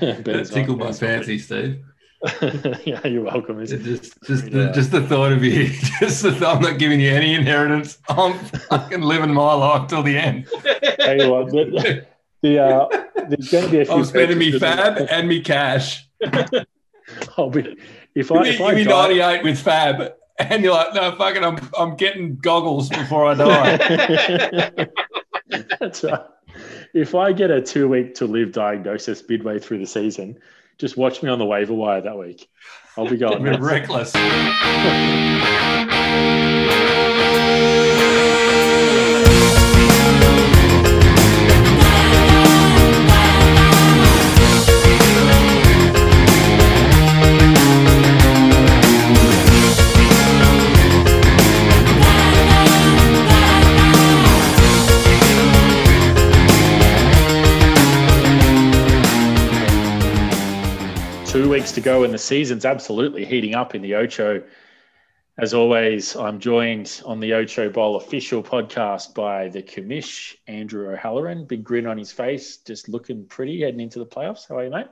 Ben's tickled my fancy, Steve. yeah, you're welcome. It It's- just, just, the, just the thought of you, just the, I'm not giving you any inheritance. I'm fucking living my life till the end. You what, the, the, uh, there's going to be a few. I'm spending me fab and me cash. I'll be if I if give I me die, 98 with fab. And you're like, no, fucking, I'm, I'm getting goggles before I die. That's right. If I get a two week to live diagnosis midway through the season, just watch me on the waiver wire that week. I'll be going. Reckless. weeks to go, and the season's absolutely heating up in the Ocho. As always, I'm joined on the Ocho Bowl official podcast by the commish, Andrew O'Halloran. Big grin on his face, just looking pretty heading into the playoffs. How are you, mate?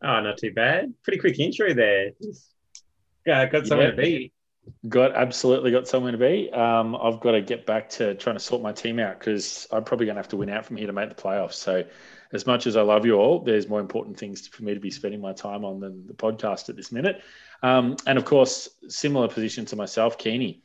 Oh, not too bad. Pretty quick intro there. Yeah, got somewhere to be. Got absolutely got somewhere to be. Um, I've got to get back to trying to sort my team out because I'm probably going to have to win out from here to make the playoffs. So, as much as I love you all, there's more important things for me to be spending my time on than the podcast at this minute. Um, and of course, similar position to myself, Keeney,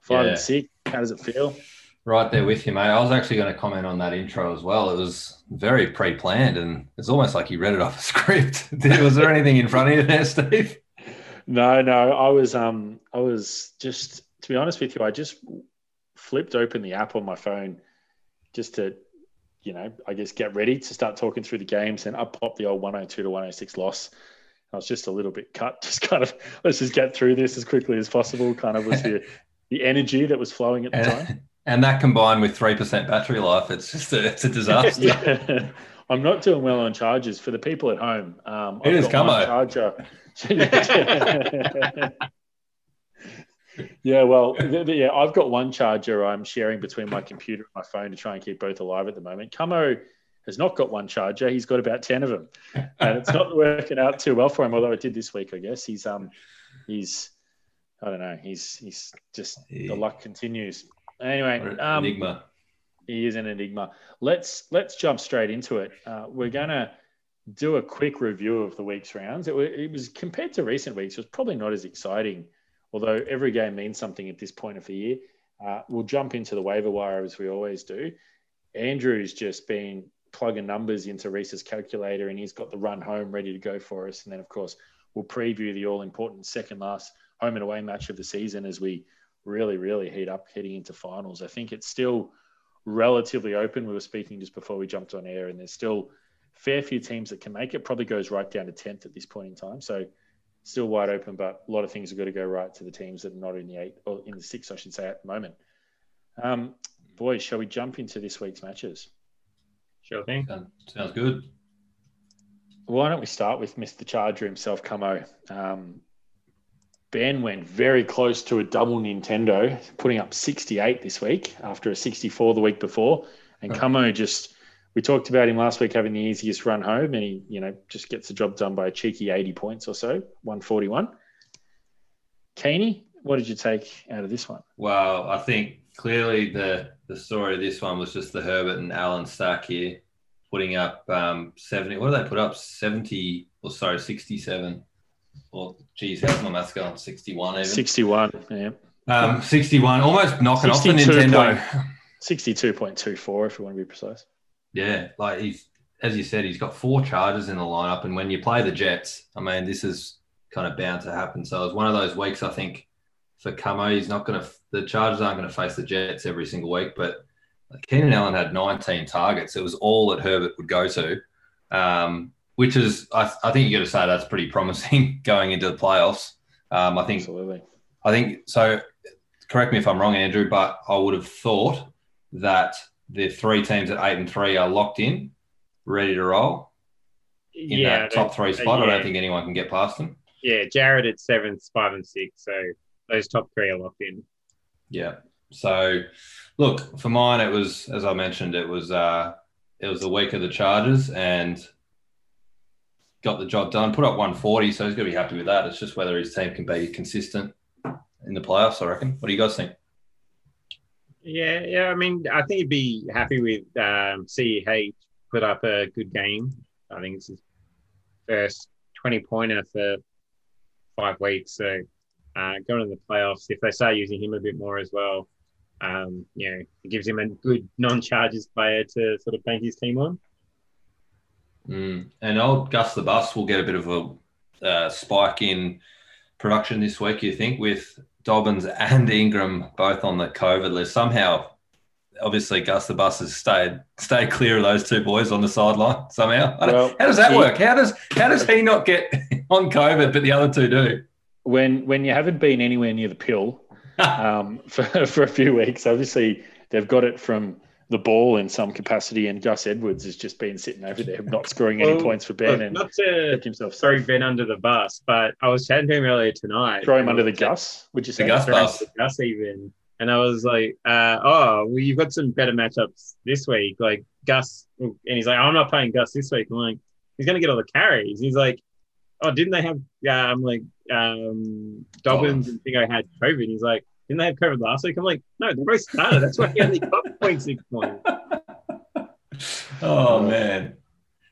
five Yeah. and six. How does it feel? Right there with you, mate. I was actually going to comment on that intro as well. It was very pre-planned, and it's almost like you read it off a script. was there anything in front of you there, Steve? No, no, I was um, I was just to be honest with you, I just flipped open the app on my phone just to, you know, I guess get ready to start talking through the games, and up popped the old 102 to 106 loss. I was just a little bit cut, just kind of let's just get through this as quickly as possible. Kind of was the the energy that was flowing at the time. And, and that combined with three percent battery life, it's just a, it's a disaster. Yeah. I'm not doing well on charges for the people at home. Um, It is got one Camo. charger. Yeah, well, th- th- yeah, I've got one charger I'm sharing between my computer and my phone to try and keep both alive at the moment. Camo has not got one charger; he's got about ten of them, and it's not working out too well for him. Although it did this week, I guess he's um he's I don't know he's he's just the luck continues. Anyway, an um, enigma. he is an enigma. Let's let's jump straight into it. Uh, we're gonna do a quick review of the week's rounds. It, it was compared to recent weeks, it was probably not as exciting, although every game means something at this point of the year. Uh, we'll jump into the waiver wire as we always do. Andrew's just been plugging numbers into Reese's calculator, and he's got the run home ready to go for us. And then, of course, we'll preview the all important second last home and away match of the season as we really, really heat up heading into finals. I think it's still relatively open. We were speaking just before we jumped on air, and there's still fair few teams that can make it. Probably goes right down to tenth at this point in time. So still wide open, but a lot of things have got to go right to the teams that are not in the eight or in the six, I should say, at the moment. Um, boys, shall we jump into this week's matches? Sure thing. Sounds good. Why don't we start with Mr. Charger himself, Camo? Um, Ben went very close to a double Nintendo, putting up 68 this week after a 64 the week before. And Huh. Camo just, we talked about him last week having the easiest run home, and he, you know, just gets the job done by a cheeky 80 points or so, 141. Keeney, what did you take out of this one? Well, I think clearly the the story of this one was just the Herbert and Allen stack here, putting up um, seventy. What did they put up? Seventy or sorry, sixty-seven. Or geez, how's my maths going? Sixty-one even. 61, yeah. Um, sixty-one, almost knocking off the Nintendo. 62.24 if you want to be precise. Yeah, like he's as you said, he's got four charges in the lineup, and when you play the Jets, I mean, this is kind of bound to happen. So it was one of those weeks. I think for Camo, he's not going to. The Chargers aren't going to face the Jets every single week, but Keenan Allen had 19 targets. It was all that Herbert would go to, um, which is I, I think you got to say that's pretty promising going into the playoffs. Um, I think Absolutely. I think so. Correct me if I'm wrong, Andrew, but I would have thought that the three teams at eight and three are locked in, ready to roll in yeah, that top three uh, spot. I don't think anyone can get past them. Yeah, Jared at seventh, five and six. So those top three are locked in. Yeah. So, look for mine, it was as I mentioned, it was uh, it was the week of the Chargers, and got the job done. Put up 140, so he's going to be happy with that. It's just whether his team can be consistent in the playoffs. I reckon. What do you guys think? Yeah, yeah. I mean, I think he'd be happy with um, CEH put up a good game. I think it's his first 20 pointer for five weeks. So uh, going to the playoffs, if they start using him a bit more as well, um, you know, it gives him a good non-charges player to sort of bank his team on. Mm. And old Gus the Bus will get a bit of a uh, spike in production this week, you think, with Dobbins and Ingram both on the COVID list. Somehow, obviously, Gus the Bus has stayed stayed clear of those two boys on the sideline somehow. Well, how does that he, work? How does how does he not get on COVID, but the other two do? When when you haven't been anywhere near the pill um, for for a few weeks, obviously they've got it from the ball in some capacity, and Gus Edwards has just been sitting over there, not scoring any points for Ben, and not to himself throw Ben under the bus, but I was chatting to him earlier tonight. Throw him under the Gus, would you say? The Gus bus, the Gus even, and I was like, uh, "Oh, well, you've got some better matchups this week, like Gus." And he's like, "I'm not playing Gus this week." I'm like, "He's going to get all the carries." He's like, "Oh, didn't they have?" Yeah, I'm like, um, Dobbins oh. and Thingo had COVID. He's like, didn't they have COVID last week? I'm like, no, they both started. That's why he only got 0.6 points. Oh man.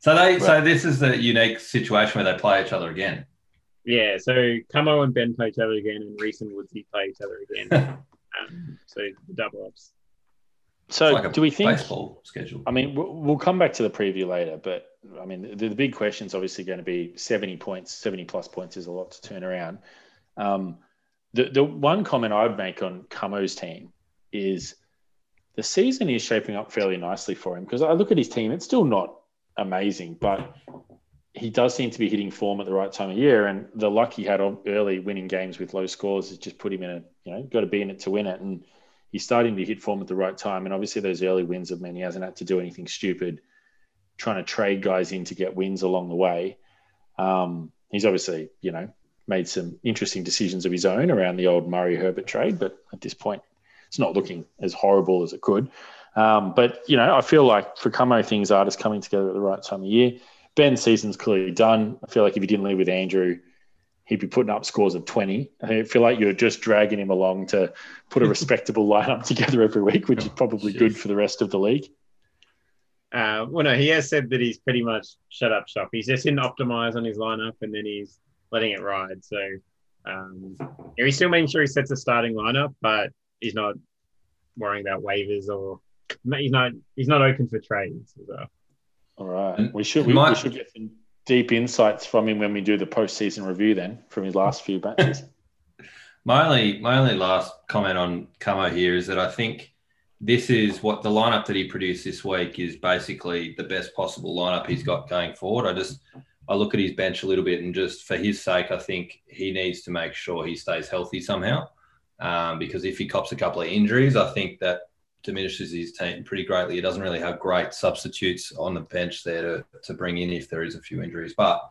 So they so this is the unique situation where they play each other again. Yeah, so Camo and Ben play each other again, and Reese and Woodsy play each other again. um, so the double ups. So like do we think baseball schedule? I mean, we'll come back to the preview later, but I mean, the, the big question is obviously going to be seventy points. Seventy plus points is a lot to turn around. Um, the the one comment I'd make on Camo's team is the season is shaping up fairly nicely for him because I look at his team, it's still not amazing, but he does seem to be hitting form at the right time of year. And the luck he had early winning games with low scores has just put him in a, you know, got to be in it to win it. And he's starting to hit form at the right time. And obviously, those early wins have meant he hasn't had to do anything stupid trying to trade guys in to get wins along the way. Um, he's obviously, you know, made some interesting decisions of his own around the old Murray Herbert trade, but at this point, it's not looking as horrible as it could. Um, but you know, I feel like for Camo, things are just coming together at the right time of year. Ben's season's clearly done. I feel like if he didn't leave with Andrew, he'd be putting up scores of 20. I feel like you're just dragging him along to put a respectable lineup together every week, which is probably good for the rest of the league. Uh, well, no, he has said that he's pretty much shut up shop. He's just in optimize on his lineup and then he's letting it ride. So um, yeah, he's still making sure he sets a starting lineup, but he's not worrying about waivers or he's not he's not open for trades as well. All right, we should we, we should get some deep insights from him when we do the postseason review then from his last few matches. my only my only last comment on Camo here is that I think this is what the lineup that he produced this week is basically the best possible lineup he's got going forward. I just I look at his bench a little bit and just for his sake, I think he needs to make sure he stays healthy somehow. Um, because if he cops a couple of injuries, I think that diminishes his team pretty greatly. He doesn't really have great substitutes on the bench there to, to bring in if there is a few injuries. But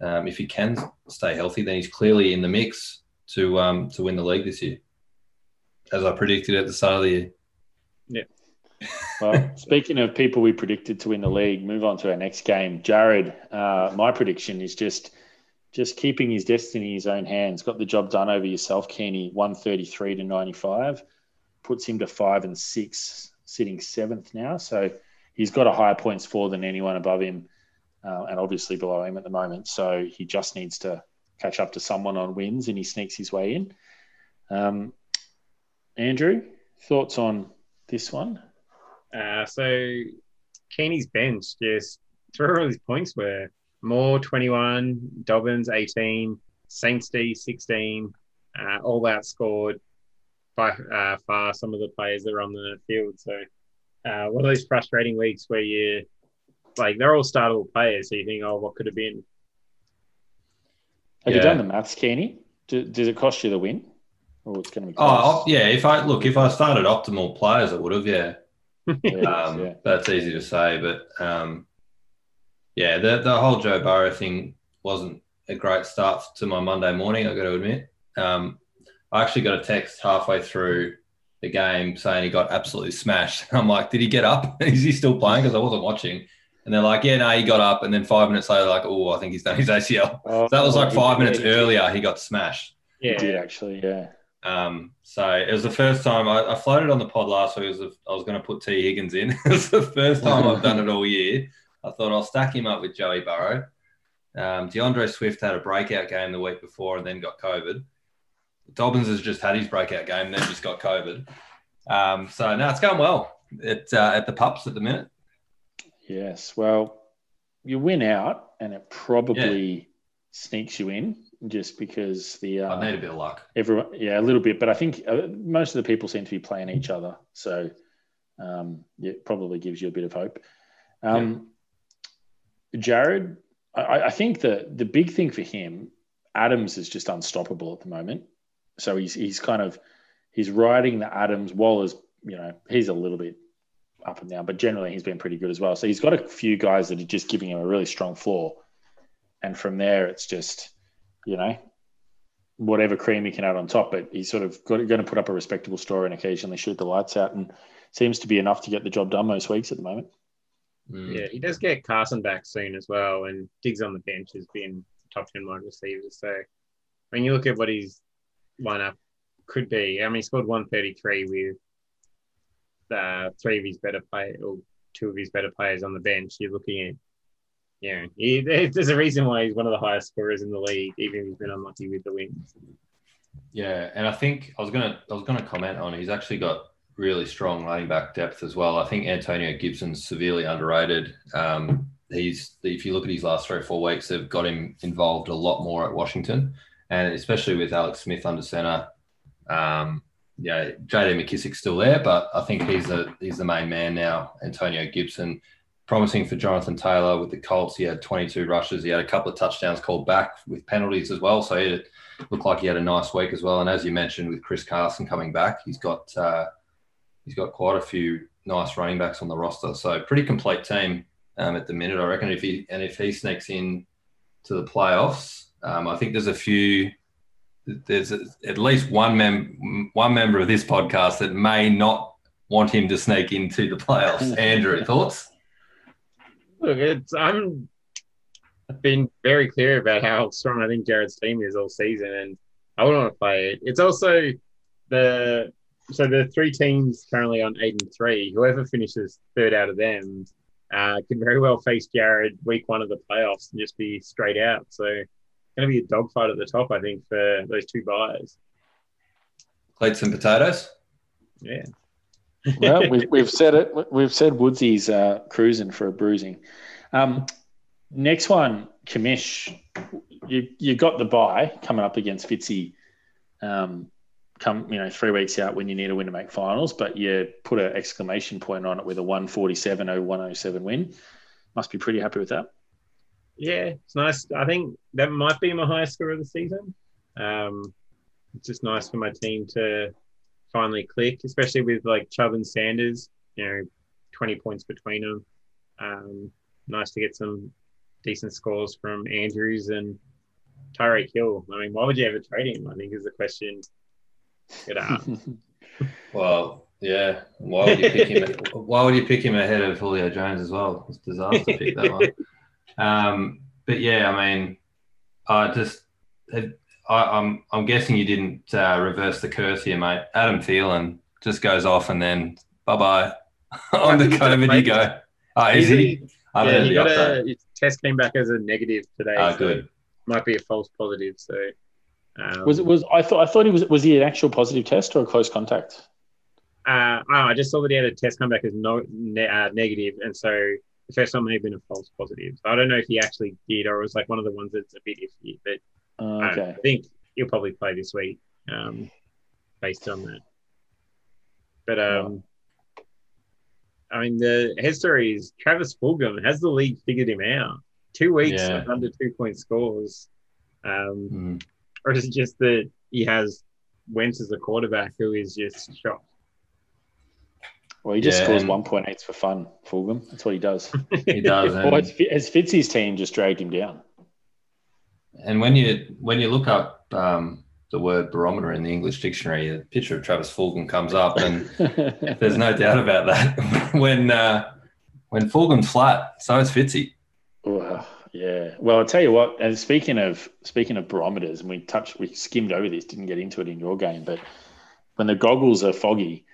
um, if he can stay healthy, then he's clearly in the mix to um, to win the league this year, as I predicted at the start of the year. Yeah. Well, speaking of people we predicted to win the league, move on to our next game. Jared, uh, my prediction is just just keeping his destiny in his own hands. Got the job done over yourself, thirty three to ninety five, puts him to five and six, sitting seventh now. So he's got a higher points for than anyone above him, uh, and obviously below him at the moment. So he just needs to catch up to someone on wins, and he sneaks his way in. Um, Andrew, thoughts on this one? Uh, so Keeney's bench just through all his points were Moore 21, Dobbins 18, Saints D 16, uh, all outscored by uh, far some of the players that are on the field. So uh, one of those frustrating weeks where you like they're all startable players, so you think, oh, what could have been? Have yeah. you done the maths, Kenny? Do, does it cost you the win? Or it's going to be close? Oh, yeah. If I look, if I started optimal players, it would have. Yeah um, yeah. That's easy to say, but um, yeah, the the whole Joe Burrow thing wasn't a great start to my Monday morning. I got to admit. Um, I actually got a text halfway through the game saying he got absolutely smashed. I'm like, did he get up? Is he still playing? Because I wasn't watching. And they're like, yeah, no, he got up. And then five minutes later, like, oh, I think he's done his ACL. Oh, So that was like five minutes earlier, he got smashed. He Yeah. did actually, yeah. Um, so it was the first time I, I floated on the pod last week. Was the- I was going to put Tee Higgins in. it was the first time I've done it all year. I thought I'll stack him up with Joey Burrow. Um, DeAndre Swift had a breakout game the week before and then got COVID. Dobbins has just had his breakout game, then just got COVID. Um, so now it's going well at uh, at the pups at the minute. Yes. Well, you win out, and it probably sneaks you in just because the uh, I need a bit of luck. everyone, yeah, a little bit. But I think uh, most of the people seem to be playing each other, so um, yeah, it probably gives you a bit of hope. Um, Jared, I, I think the the big thing for him, Adams is just unstoppable at the moment. So he's he's kind of he's riding the Adams. Waller's, you know, he's a little bit up and down, but generally he's been pretty good as well. So he's got a few guys that are just giving him a really strong floor, and from there it's just, you know, whatever cream he can add on top. But he's sort of got, going to put up a respectable story and occasionally shoot the lights out, and seems to be enough to get the job done most weeks at the moment. Mm. Yeah, he does get Carson back soon as well, and Diggs on the bench has been top ten wide receiver. So when you look at what his lineup could be, I mean, he scored one thirty three with uh, three of his better play or two of his better players on the bench. You're looking at, know, he, there's a reason why he's one of the highest scorers in the league, even if he's been unlucky with the wins. Yeah, and I think I was gonna I was gonna comment on he's actually got really strong running back depth as well. I think Antonio Gibson's severely underrated. Um, he's if you look at his last three or four weeks, they've got him involved a lot more at Washington, and especially with Alex Smith under center. Um, yeah, JD McKissic's still there, but I think he's the he's the main man now. Antonio Gibson, promising for Jonathan Taylor with the Colts. He had 22 rushes. He had a couple of touchdowns called back with penalties as well. So it looked like he had a nice week as well. And as you mentioned, with Chris Carson coming back, he's got uh, he's got quite a few nice running backs on the roster. So pretty complete team um, at the minute, I reckon. If he and if he sneaks in to the playoffs, um, I think there's a few. There's at least one mem- one member of this podcast that may not want him to sneak into the playoffs. Andrew, thoughts? Look, it's I'm I've been very clear about how strong I think Jared's team is all season, and I would want to play it. It's also the so the three teams currently on eight and three. Whoever finishes third out of them uh, could very well face Jared week one of the playoffs and just be straight out. So it's going to be a dogfight at the top, I think, for those two buyers. Plates and potatoes. Yeah. Well, we've, we've said it. We've said Woodsy's uh, cruising for a bruising. Um, next one, commish. You you got the buy coming up against Fitzy. Um, come you know three weeks out when you need a win to make finals, but you put an exclamation point on it with a 147 107 win. Must be pretty happy with that. Yeah, it's nice. I think that might be my highest score of the season. Um, it's just nice for my team to finally click, especially with like Chubb and Sanders. You know, twenty points between them. Um, nice to get some decent scores from Andrews and Tyreek Hill. I mean, why would you ever trade him? I think is the question. Good ask. Well, yeah. Why would you pick him? why would you pick him ahead of Julio Jones as well? It's a disaster pick that one. Um, but yeah, I mean, I just, I, I'm, I'm guessing you didn't uh, reverse the curse here, mate. Adam Thielen just goes off and then bye bye. On the He's got a COVID you go. Oh, is he? I yeah, haven't he heard got update. a his test came back as a negative today. Ah, so good. Might be a false positive. So um, was it was I thought I thought he was was he an actual positive test or a close contact? Uh, oh, I just saw that he had a test come back as no ne- uh, negative, and so the first time may have been a false positive. So I don't know if he actually did, or it was like one of the ones that's a bit iffy. But Uh, okay. I think he'll probably play this week, um, based on that. But um, I mean, the head story is Travis Fulgham has the league figured him out. Two weeks Yeah. of under two point scores, um, Mm. or is it just that he has Wentz as a quarterback who is just shocked? Well, he just Yeah, scores and- 1.8s for fun, Fulgham. That's what he does. He does. Or And, has, has Fitzy's team just dragged him down? And when you when you look up um, the word barometer in the English dictionary, a picture of Travis Fulgham comes up, and there's no doubt about that. when uh, When Fulgham's flat, so is Fitzy. Well, yeah. Well, I'll tell you what. And speaking of speaking of barometers, and we touched, we skimmed over this, didn't get into it in your game, but when the goggles are foggy,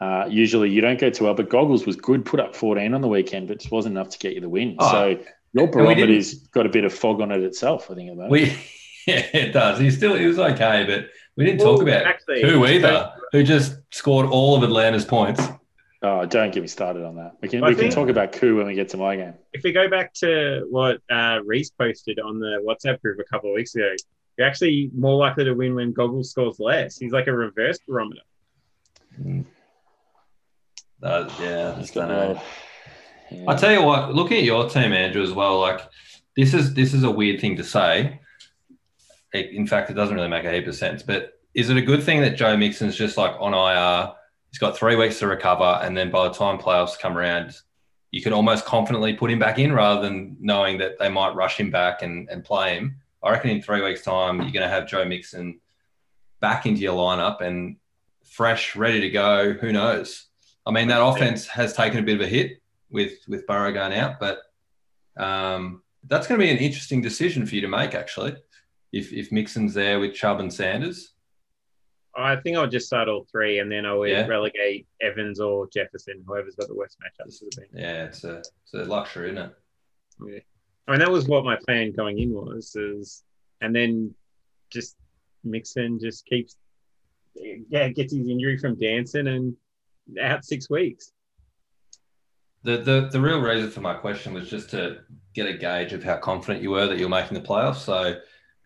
uh, usually you don't go too well. But goggles was good, put up 14 on the weekend, but just wasn't enough to get you the win. Oh, so your barometer's got a bit of fog on it itself, I think. At the moment. We yeah, it does. He still he was okay, but we didn't talk about actually, who either, who just scored all of Atlanta's points. Oh, don't get me started on that. We can I we can talk about Koo when we get to my game. if we go back to what uh, Reese posted on the WhatsApp group a couple of weeks ago, you're actually more likely to win when Goggles scores less. He's like a reverse barometer. Uh, yeah, I just don't know. Yeah. I tell you what, looking at your team, Andrew, as well, like this is this is a weird thing to say. It- in fact, it doesn't really make a heap of sense. But is it a good thing that Joe Mixon's just like on IR? He's got three weeks to recover, and then by the time playoffs come around, you can almost confidently put him back in rather than knowing that they might rush him back and, and play him. I reckon in three weeks' time, you're going to have Joe Mixon back into your lineup and fresh, ready to go. Who knows? I mean, that offense has taken a bit of a hit with with Burrow going out, but um, that's going to be an interesting decision for you to make, actually. If if Mixon's there with Chubb and Sanders, I think I'll just start all three, and then I would Yeah. relegate Evans or Jefferson, whoever's got the worst matchups. yeah, it's a it's a luxury, isn't it? Yeah. I mean, that was what my plan going in was, is, and then just Mixon just keeps, yeah, gets his injury from dancing and out six weeks. The, the the real reason for my question was just to get a gauge of how confident you were that you're making the playoffs. So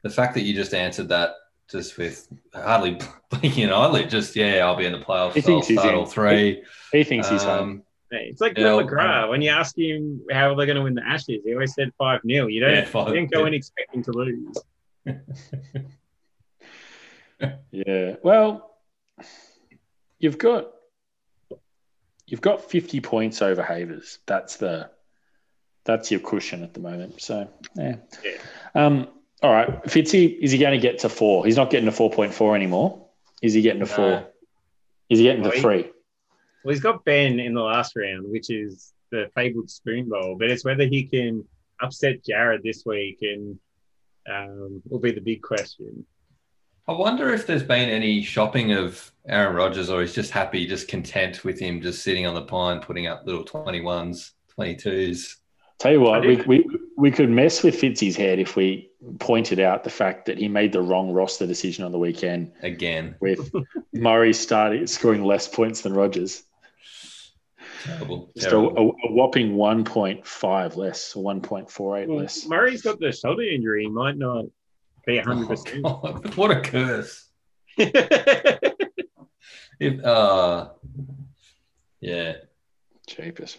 the fact that you just answered that just with hardly blinking an eyelid, just yeah, I'll be in the playoffs. He I'll thinks he's start in. all three. he thinks he's home. Um, Hey, It's like Yeah, Will well, McGrath. When you ask him how are they're going to win the Ashes, he always said 5 0. You don't, Yeah, 5, you don't go yeah. in expecting to lose. Yeah. Well, you've got you've got 50 points over Havers. That's the that's your cushion at the moment. So yeah. Yeah. Um, all right. Fitzy, is he going to get to four? He's not getting to 4.4 anymore. Is he getting to No. four? Is he getting Well, to he- three? Well, he's got Ben in the last round, which is the fabled spoon bowl, but it's whether he can upset Jared this week and um, will be the big question. I wonder if there's been any shopping of Aaron Rodgers, or he's just happy, just content with him just sitting on the pine, putting up little 21s, 22s. Tell you what, we, we, we could mess with Fitzy's head if we pointed out the fact that he made the wrong roster decision on the weekend Again, with Murray starting scoring less points than Rodgers. terrible. Just a, terrible. a, a whopping 1.5 less, 1.48 Well, less. Murray's got the shoulder injury. He might not be Oh, 100%. God, what a curse. If, uh, yeah. Cheapest.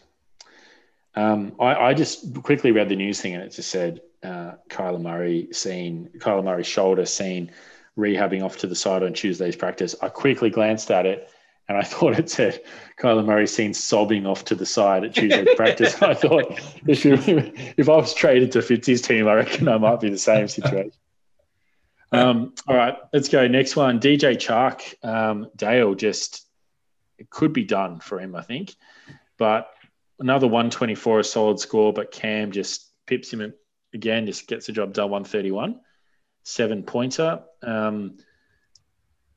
Um, I, I just quickly read the news thing and it just said uh, Kyler Murray seen Kyler Murray's shoulder seen rehabbing off to the side on Tuesday's practice. I quickly glanced at it and I thought it said Kyler Murray seen sobbing off to the side at Tuesday's practice. I thought if, you, if I was traded to Fitzy's team, I reckon I might be the same situation. Um, all right, let's go. Next one, DJ Chark. Um, Dale just it could be done for him, I think. But another 124, a solid score, but Cam just pips him again, just gets the job done 131. Seven pointer. Um,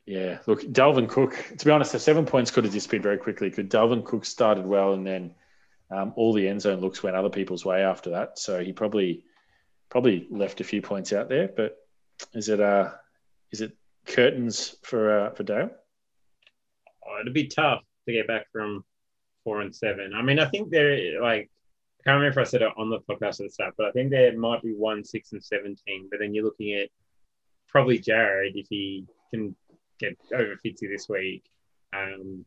yeah, look, Dalvin Cook, to be honest, the seven points could have disappeared very quickly. Could Dalvin Cook started well and then um, all the end zone looks went other people's way after that. So he probably probably left a few points out there. But is it uh is it curtains for uh, for Dale? Oh, it'd be tough to get back from four and seven. I mean, I think there, like, I can't remember if I said it on the podcast at the start, but I think there might be one, six, and 17. But then you're looking at probably Jared if he can get over 50 this week. Um,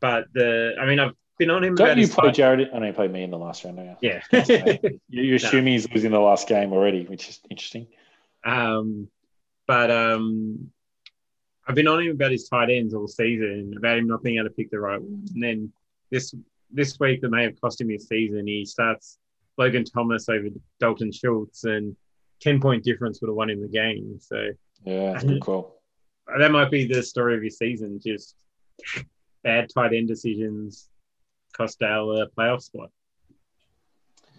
but the, I mean, I've been on him Don't you play tight- Jared? I know you played me in the last round. Don't? Yeah. You- You're assuming he's losing the last game already, which is interesting. Um, but um, I've been on him about his tight ends all season, about him not being able to pick the right one. And then this this week that may have cost him his season, he starts Logan Thomas over Dalton Schultz, and ten point difference would have won him the game. So Yeah, that's a good call. that might be the story of his season: just bad tight end decisions, cost Dale a playoff spot.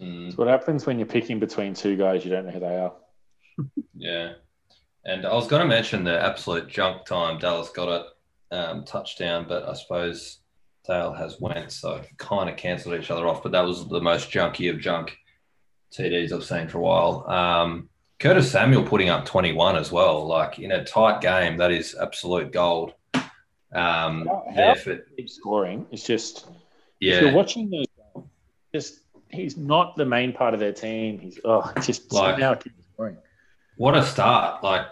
Mm, It's what happens when you're picking between two guys you don't know who they are. Yeah. And I was going to mention the absolute junk time Dallas got it um, touchdown, but I suppose Dale has went, so kind of cancelled each other off. But that was the most junky of junk TDs I've seen for a while. Um, Curtis Samuel putting up 21 as well, like in a tight game, that is absolute gold. Um, How- how- for, Keep scoring. It's just if you're watching those, just he's not the main part of their team. He's oh, just Like- somehow keep scoring. What a start! Like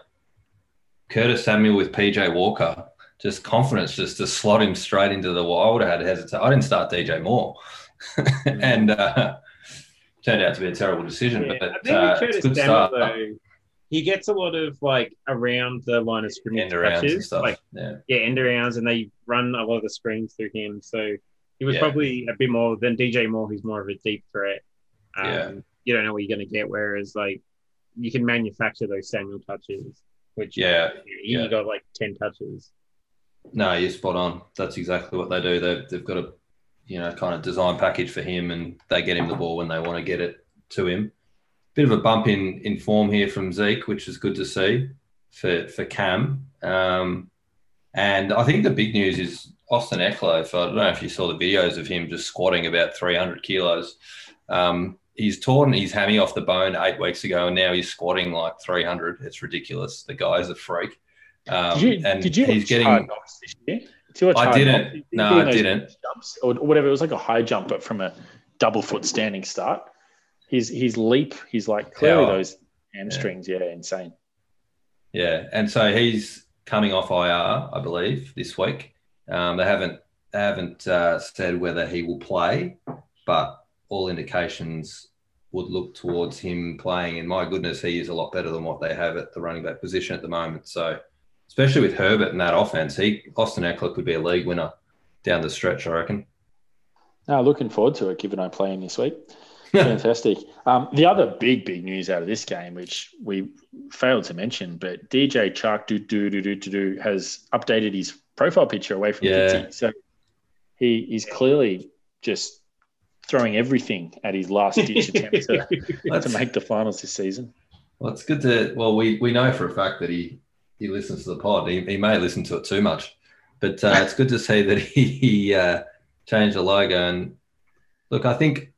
Curtis Samuel with PJ Walker, just confidence, just to slot him straight into the wall. I would have had hesitation. I didn't start DJ Moore, and uh, turned out to be a terrible decision. Yeah, but I think uh, it's a Curtis good Samuel, start. though, he gets a lot of like around the line of scrimmage End arounds and touches, stuff. like yeah, yeah, end arounds, and they run a lot of the screens through him. So he was Yeah. probably a bit more than DJ Moore, who's more of a deep threat. Um, Yeah. You don't know what you're going to get. Whereas like you can manufacture those Samuel touches, which yeah. he yeah. got like ten touches. No, you're spot on. That's exactly what they do. They've, they've got a, you know, kind of design package for him, and they get him the ball when they want to get it to him. Bit of a bump in in form here from Zeke, which is good to see for for Cam. Um, and I think the big news is Austin Ekeler. If I don't know if you saw the videos of him just squatting about 300 kilos. Um, he's torn his hammy off the bone eight weeks ago, and now he's squatting like 300. It's ridiculous. The guy's a freak. Um, Did you and did you he's getting this year? Did I didn't. No, I didn't. Jumps or whatever. It was like a high jump, but from a double foot standing start. His his leap, he's like clearly Power. those hamstrings. Yeah, insane. Yeah, and so he's coming off IR, I believe, this week. Um, they haven't they haven't uh, said whether he will play, but all indications would look towards him playing. And my goodness, he is a lot better than what they have at the running back position at the moment. So, especially with Herbert and that offense, he Austin Ekeler could be a league winner down the stretch, I reckon. No, looking forward to it, given I'm playing this week. Fantastic. Um, the other big, big news out of this game, which we failed to mention, but DJ Chark do do do do do do has updated his profile picture away from Yeah. Fitzy. So he is clearly just throwing everything at his last ditch attempt to, to make the finals this season. Well, it's good to. Well, we we know for a fact that he he listens to the pod. He, he may listen to it too much, but uh, it's good to see that he, he uh, changed the logo. And look, I think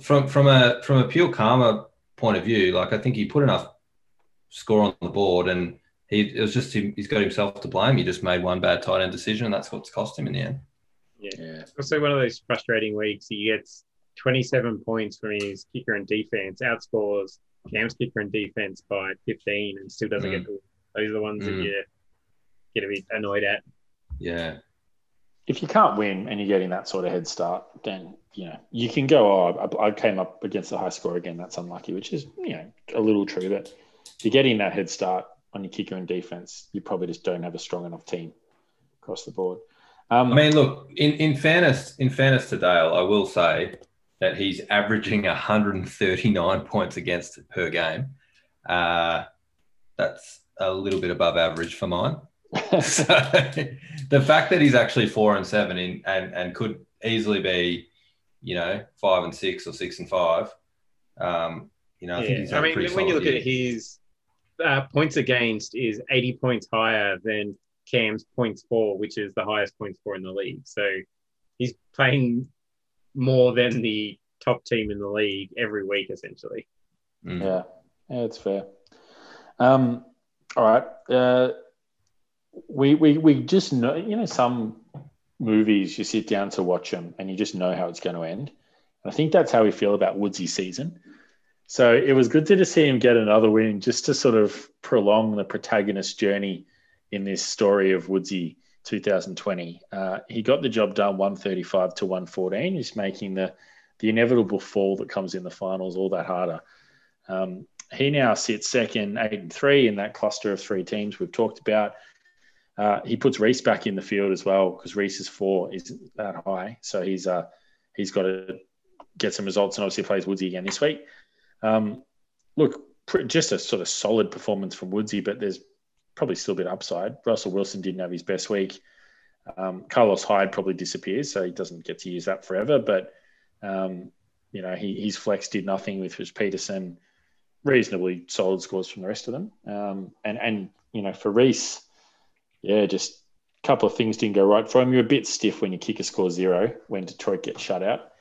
from from a from a pure karma point of view, like I think he put enough score on the board, and he it was just him, he's got himself to blame. He just made one bad tight end decision, and that's what's cost him in the end. Yeah. it's also one of those frustrating weeks. He gets 27 points from his kicker and defense, outscores Cam's kicker and defense by 15, and still doesn't Mm. get the Those are the ones that Mm. you get a bit annoyed at. Yeah, If you can't win and you're getting that sort of head start, then you know you can go. Oh, I, I came up against the high score again. That's unlucky, which is you know a little true. But if you're getting that head start on your kicker and defense, you probably just don't have a strong enough team across the board. Um, I mean, look. In in fairness, in fairness to Dale, I will say that he's averaging 139 points against per game. Uh, that's a little bit above average for mine. so the fact that he's actually four and seven in and and could easily be, you know, five and six or six and five. Um, you know, I think he's I mean, when you look year. at his uh, points against, is 80 points higher than Cam's points for, which is the highest points for in the league. So he's playing more than the top team in the league every week, essentially. Mm. Yeah, yeah, it's fair. Um, all right. Uh, we, we, we just know, you know, some movies you sit down to watch them and you just know how it's going to end. And I think that's how we feel about Woodsy's season. So it was good to just see him get another win just to sort of prolong the protagonist journey in this story of Woodsy 2020. Uh, he got the job done 135 to 114, He's making the, the inevitable fall that comes in the finals all that harder. Um, he now sits second, eight and three in that cluster of three teams we've talked about. Uh, he puts Reese back in the field as well because Reese's four isn't that high, so he's uh, he's got to get some results and obviously plays Woodsy again this week. Um, look, just a sort of solid performance from Woodsy, but there's probably still a bit upside. Russell Wilson didn't have his best week. Um, Carlos Hyde probably disappears, so he doesn't get to use that forever. But um, you know, he, his flex did nothing with his Peterson. Reasonably solid scores from the rest of them. Um, and and you know, for Reese, yeah, just a couple of things didn't go right for him. You're a bit stiff when your kicker scores zero when Detroit gets shut out.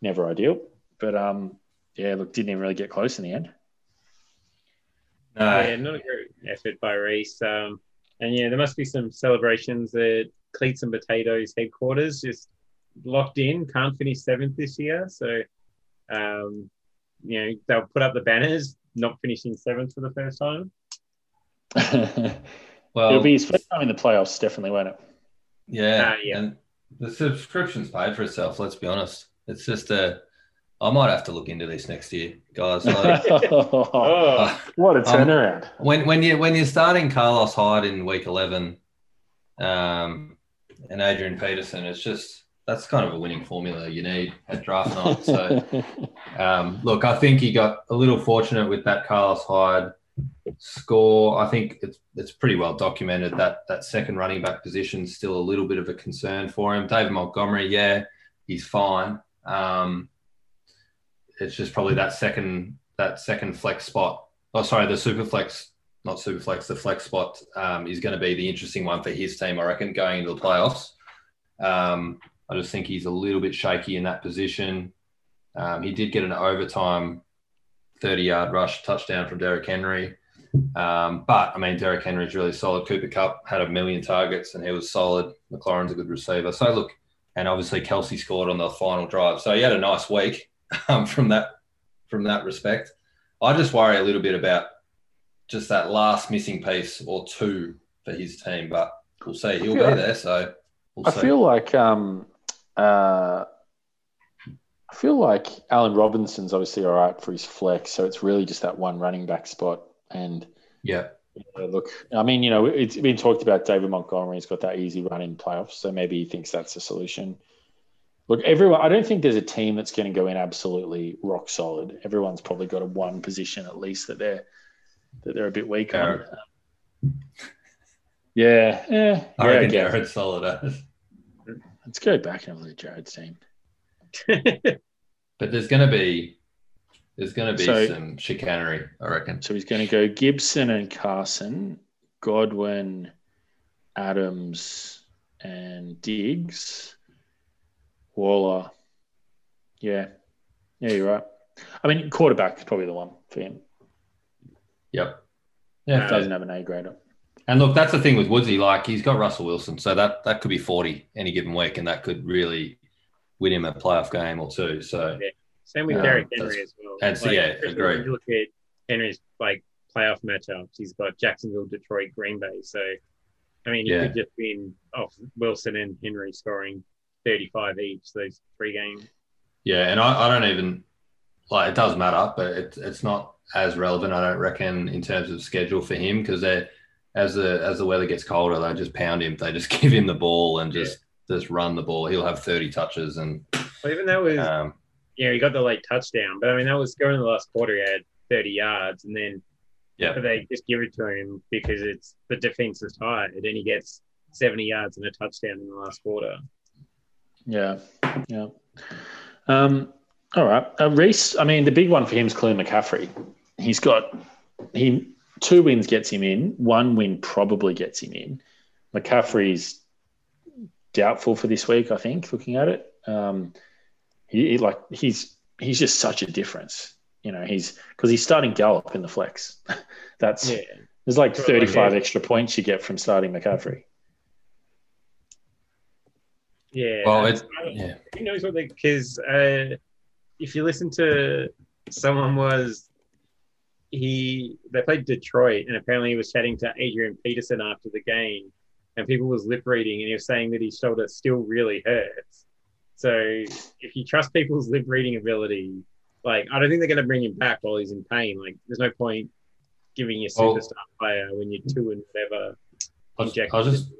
Never ideal. But um, yeah, look, didn't even really get close in the end. No. Yeah, not a great effort by Reece. Um, and yeah, there must be some celebrations at Cleats and Potatoes headquarters, just locked in, can't finish seventh this year. So, um, you know, they'll put up the banners, not finishing seventh for the first time. well, it'll be his first time in the playoffs, definitely, won't it? Yeah, uh, yeah. And the subscription's paid for itself. Let's be honest. It's just a I might have to look into this next year, guys. Like, oh, what a turnaround! Um, when when you when you're starting Carlos Hyde in week eleven, um, and Adrian Peterson, it's just that's kind of a winning formula you need at draft night. So, um, look, I think he got a little fortunate with that Carlos Hyde score. I think it's it's pretty well documented that that second running back position is still a little bit of a concern for him. David Montgomery, yeah, he's fine. Um, it's just probably that second that second flex spot. Oh, sorry, the super flex, not super flex, the flex spot um, is going to be the interesting one for his team, I reckon, going into the playoffs. Um, I just think he's a little bit shaky in that position. Um, he did get an overtime 30 yard rush touchdown from Derrick Henry. Um, but I mean, Derrick Henry's really solid. Cooper Kupp had a million targets and he was solid. McLaurin's a good receiver. So look, and obviously Kelce scored on the final drive. So he had a nice week um, from that from that respect. I just worry a little bit about just that last missing piece or two for his team, but we'll see. He'll be like, there, so we'll I see. feel like um, uh, I feel like Allen Robinson's obviously all right for his flex, so it's really just that one running back spot. And yeah, look, I mean, you know, it's been talked about. David Montgomery's got that easy run in playoffs, so maybe he thinks that's a solution. Look, everyone. I don't think there's a team that's going to go in absolutely rock solid. Everyone's probably got a one position at least that they're that they're a bit weak on. Yeah, yeah. I reckon yeah, Jared's solid. Let's go back and look at Jared's team. but there's going to be there's going to be so, some chicanery, I reckon. So he's going to go Gibson and Carson, Godwin, Adams, and Diggs. Waller. Yeah. Yeah, you're right. I mean, quarterback is probably the one for him. Yep. Yeah. Doesn't have an A grader. And look, that's the thing with Woodsy. Like he's got Russell Wilson, so that that could be forty any given week, and that could really win him a playoff game or two. So yeah. same with um, Derrick Henry as well. And so, like, yeah, agree. You look at Henry's like playoff matchups. He's got Jacksonville, Detroit, Green Bay. So I mean, he yeah. could just win off Wilson and Henry scoring 35 each, those three games. Yeah, and I, I don't even like it does matter, but it, it's not as relevant, I don't reckon, in terms of schedule for him because they as the as the weather gets colder, they just pound him. They just give him the ball and just yeah. just run the ball. He'll have 30 touches and well, even that was um, yeah, he got the late touchdown, but I mean that was going in the last quarter. He had 30 yards, and then yeah, they just give it to him because it's the defense is tired, and then he gets 70 yards and a touchdown in the last quarter. Yeah, yeah. Um, all right, uh, Reece. I mean, the big one for him is Colin McCaffrey. He's got he two wins gets him in. One win probably gets him in. McCaffrey's doubtful for this week. I think looking at it, um, he, he like he's he's just such a difference. You know, he's because he's starting Gallup in the flex. That's yeah. there's like 35 extra points you get from starting McCaffrey. Yeah. Well, it's, yeah. Who knows what they, because uh, if you listen to someone was, he, they played Detroit and apparently he was chatting to Adrian Peterson after the game and people was lip reading and he was saying that his shoulder still really hurts. So if you trust people's lip reading ability, like I don't think they're going to bring him back while he's in pain. Like there's no point giving your superstar oh. player when you're two and whatever. I'll, I'll just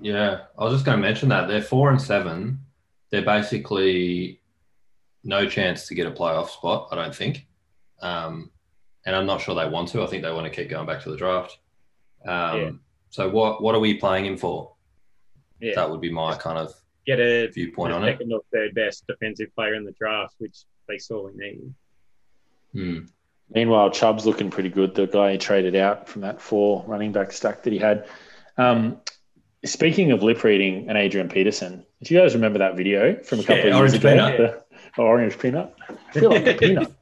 yeah, I was just going to mention that they're four and seven. They're basically no chance to get a playoff spot. I don't think, um, and I'm not sure they want to. I think they want to keep going back to the draft. Um, yeah. So what what are we playing him for? Yeah. That would be my kind of Get a viewpoint the on it. second or third best defensive player in the draft, which they sorely need. Hmm. Meanwhile, Chubb's looking pretty good. The guy he traded out from that four running back stack that he had. Um, speaking of lip reading and Adrian Peterson, do you guys remember that video from a couple Yeah, of years Orange ago? Peanut. The- orange peanut. I feel like a peanut.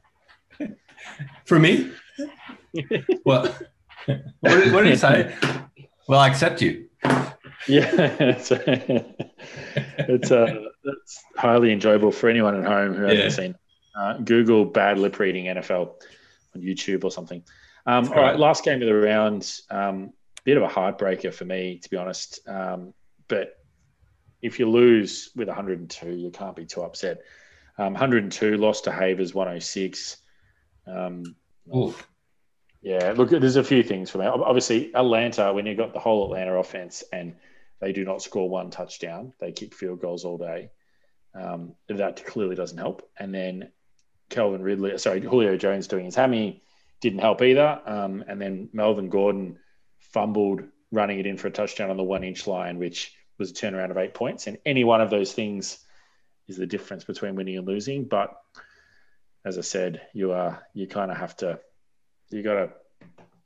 For me? well, what did, what did he say? Well, I accept you. Yeah, it's, it's uh, it's highly enjoyable for anyone at home who hasn't seen. Uh, Google bad lip reading NFL on YouTube or something. Um, all right, right. last game of the round. Um, bit of a heartbreaker for me, to be honest. Um, but if you lose with 102, you can't be too upset. Um, 102 lost to Havers 106. Um, yeah, look, there's a few things for me. Obviously, Atlanta, when you've got the whole Atlanta offense and they do not score one touchdown, they kick field goals all day. Um, that clearly doesn't help. And then Calvin Ridley, sorry, Julio Jones doing his hammy didn't help either. Um, and then Melvin Gordon fumbled running it in for a touchdown on the one inch line, which was a turnaround of eight points. And any one of those things is the difference between winning and losing. But as I said, you are you kind of have to you got to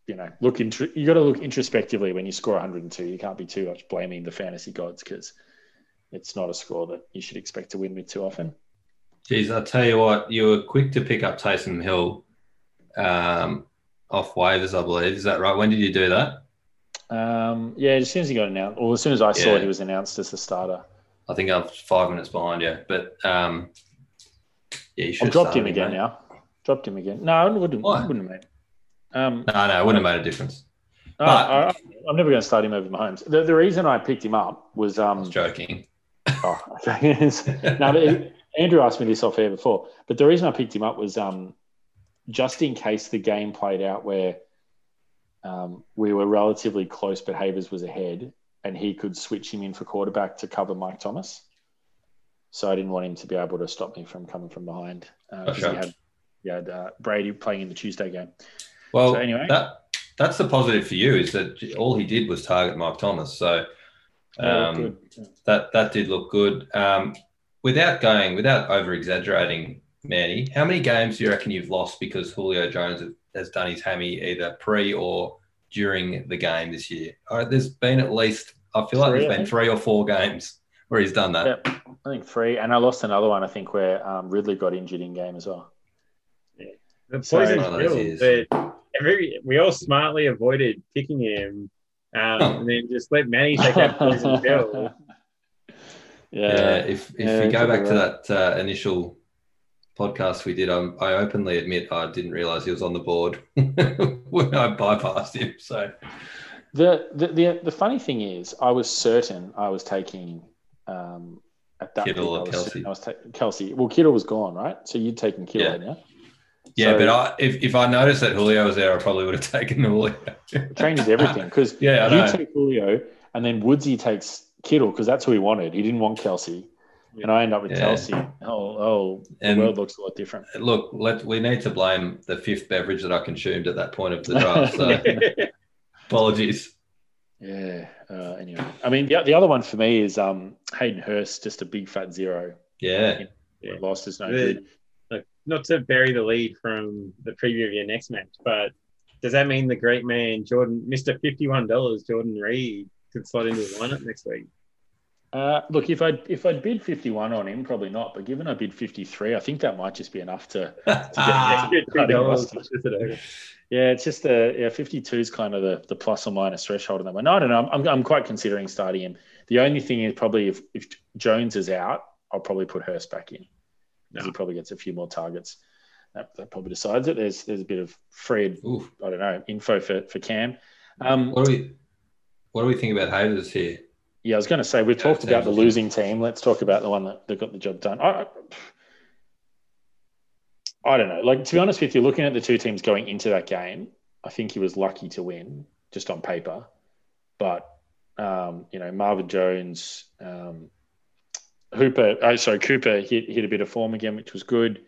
you know look into you got to look introspectively when you score 102. You can't be too much blaming the fantasy gods because it's not a score that you should expect to win with too often. Geez, I'll tell you what, you were quick to pick up Taysom Hill um, off waivers, I believe. Is that right? When did you do that? Um, yeah, as soon as he got announced, or as soon as I saw Yeah. he was announced as the starter, I think I was five minutes behind you, but um, yeah, you should I've dropped him again mate. now. Dropped him again. No, I wouldn't. Why? Wouldn't mate. Um, No, no, it wouldn't have made a difference. no, But- I, I'm never going to start him over Mahomes. The, the reason I picked him up was I um, was joking. Oh, no, Andrew asked me this off air before, but the reason I picked him up was um, just in case the game played out where um, we were relatively close, but Havers was ahead, and he could switch him in for quarterback to cover Mike Thomas. So I didn't want him to be able to stop me from coming from behind because Gotcha. he had, he had uh, Brady playing in the Tuesday game. Well, So anyway. that that's the positive for you is that all he did was target Mike Thomas. So um, that that did look good. Um, without going, without over exaggerating, Manny, how many games do you reckon you've lost because Julio Jones has done his hammy either pre or during the game this year? All right, there's been at least I feel like Three, there's I been three or four games where he's done that. Yep, I think three, and I lost another one. I think where um, Ridley got injured in game as well. The Sorry. poison One of those pill every we all smartly avoided picking him, um, and then just let Manny take that poison pill. Yeah, Yeah, if if yeah, you go could be back to that uh, initial podcast we did, um, I openly admit I didn't realize he was on the board when I bypassed him. So The, the the the funny thing is, I was certain I was taking um, at that Kittle pick, or I Kelce? I was taking Kelce. Well, Kittle was gone, right? So you'd taken Kittle, Yeah. hadn't yeah, So- but I, if if I noticed that Julio was there, I probably would have taken Julio. It changes everything because Yeah, you take Julio and then Woodsy takes Kittle because that's who he wanted. He didn't want Kelce. And I end up with Yeah. Kelce. Oh, oh, And- the world looks a lot different. Look, let we need to blame the fifth beverage that I consumed at that point of the draft. So apologies. Yeah. Uh, anyway, I mean, the, the other one for me is um, Hayden Hurst, just a big fat zero. Yeah, Yeah. Lost is no The- good. Look, not to bury the lead from the preview of your next match, but does that mean the great man Jordan, Mister Fifty One Dollars, Jordan Reed, could slot into the lineup next week? Uh, look, if I if I'd bid fifty one on him, probably not. But given I bid fifty three, I think that might just be enough to. Ah, get- Two dollars, it. Yeah, it's just the yeah fifty two is kind of the, the plus or minus threshold in that one. No, I don't know. I'm, I'm quite considering starting him. The only thing is probably if if Jones is out, I'll probably put Hurst back in. 'Cause No. He probably gets a few more targets. That, that probably decides it. There's there's a bit of Fred, Oof. I don't know, info for for Cam. Um, What do we what do we think about Havers here? Yeah, I was going to say we've Yeah, talked about the losing team. Let's talk about the one that, that got the job done. I, I don't know. Like to be honest with you, looking at the two teams going into that game, I think he was lucky to win just on paper. But um, you know, Marvin Jones, um, Hooper, oh, sorry, Cooper hit hit a bit of form again, which was good.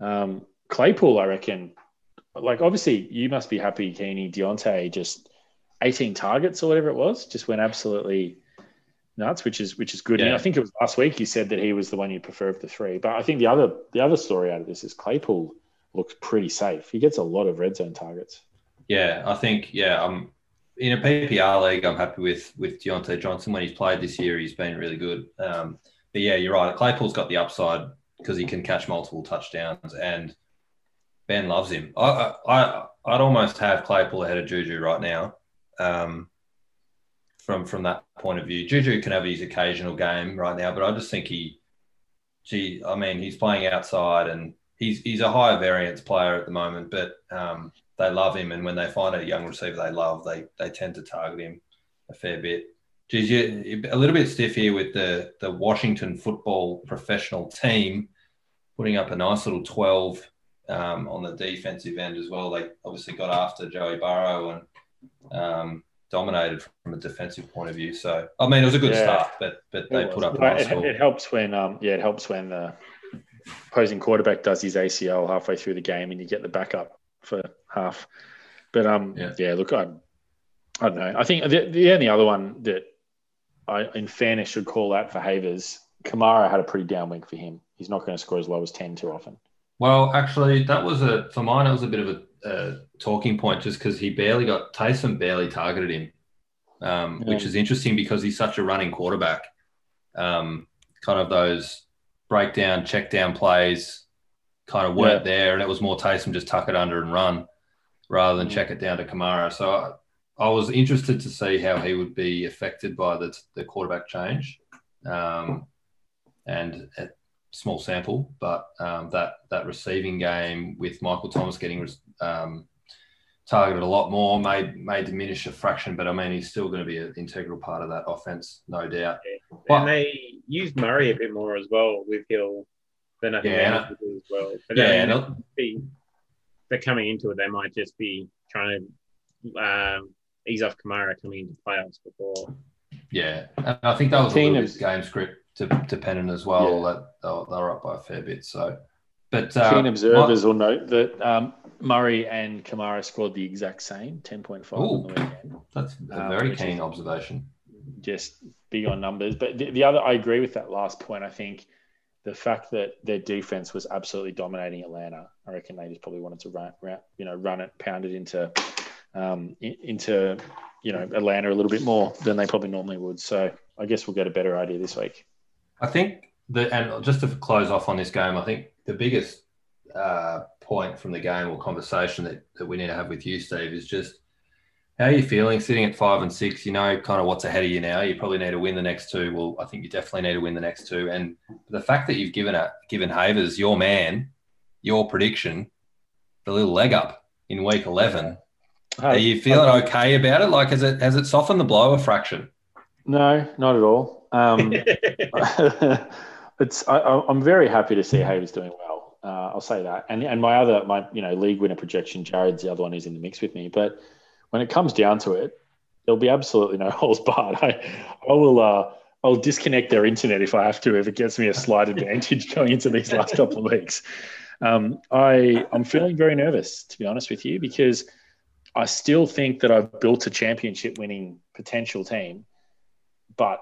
Um, Claypool, I reckon. Like obviously, you must be happy, Keeney, Diontae, just 18 targets or whatever it was, just went absolutely nuts, which is which is good. Yeah. And I think it was last week you said that he was the one you prefer of the three. But I think the other the other story out of this is Claypool looks pretty safe. He gets a lot of red zone targets. Yeah, I think yeah. I'm in a PPR league. I'm happy with with Diontae Johnson when he's played this year. He's been really good. Um, but yeah, you're right. Claypool's got the upside because he can catch multiple touchdowns, and Ben loves him. I I I'd almost have Claypool ahead of Juju right now. Um, from from that point of view, Juju can have his occasional game right now, but I just think he, gee, I mean, he's playing outside and he's he's a higher variance player at the moment, but um, they love him, and when they find a young receiver they love, they they tend to target him a fair bit. Geez, you a little bit stiff here with the the Washington football professional team putting up a nice little twelve um, on the defensive end as well. They obviously got after Joey Burrow and um, dominated from a defensive point of view. So I mean, it was a good Yeah. start, but but they It put up a nice it, it helps when um yeah it helps when the opposing quarterback does his ACL halfway through the game and you get the backup for half. But um Yeah. yeah, look I I don't know. I think the, the only other one that I in fairness should call out for Havers, Kamara had a pretty down week for him. He's not going to score as low as ten too often. Well, actually, that was a for mine. It was a bit of a, a talking point just because he barely got Taysom barely targeted him, um, which is interesting because he's such a running quarterback. Um, kind of those breakdown, check down plays, kind of weren't there, and it was more Taysom just tuck it under and run rather than Mm. check it down to Kamara. So I, I was interested to see how he would be affected by the the quarterback change, um, and. It, small sample, but um, that that receiving game with Michael Thomas getting um, targeted a lot more may may diminish a fraction, but I mean he's still going to be an integral part of that offense, no doubt. But- and they used Murray a bit more as well with Hill than I think Yeah, they and have to do as well. But Yeah, then and be, they're coming into it. They might just be trying to um, ease off Kamara coming into playoffs before. yeah, and I think that was a little Keenum's- bit game script de- dependent as well. Yeah. That they were, they were up by a fair bit. So, but uh, Keen observers will note that um, Murray and Kamara scored the exact same, ten point five on the weekend. that's a um, very keen observation. just big on numbers. But the, the other, I agree with that last point. I think the fact that their defense was absolutely dominating Atlanta, I reckon they just probably wanted to run, run you know, run it, pound it into, um, in- into, you know, Atlanta a little bit more than they probably normally would. So I guess we'll get a better idea this week. I think that, and just to close off on this game, I think the biggest uh, point from the game or conversation that, that we need to have with you, Steve, is just how are you feeling sitting at five and six? You know, kind of what's ahead of you now. You probably need to win the next two. Well, I think you definitely need to win the next two. And the fact that you've given a given Havers your man, your prediction, the little leg up in week eleven. Are you feeling okay about it? Like, has it has it softened the blow a fraction? No, not at all. Um, it's I, I'm very happy to see Havers doing well. Uh, I'll say that. And and my other my you know league winner projection, Jared's the other one who's in the mix with me. But when it comes down to it, there'll be absolutely no holes barred. I I will uh, I'll disconnect their internet if I have to if it gets me a slight advantage going into these last couple of weeks. Um, I I'm feeling very nervous to be honest with you because I still think that I've built a championship winning potential team, but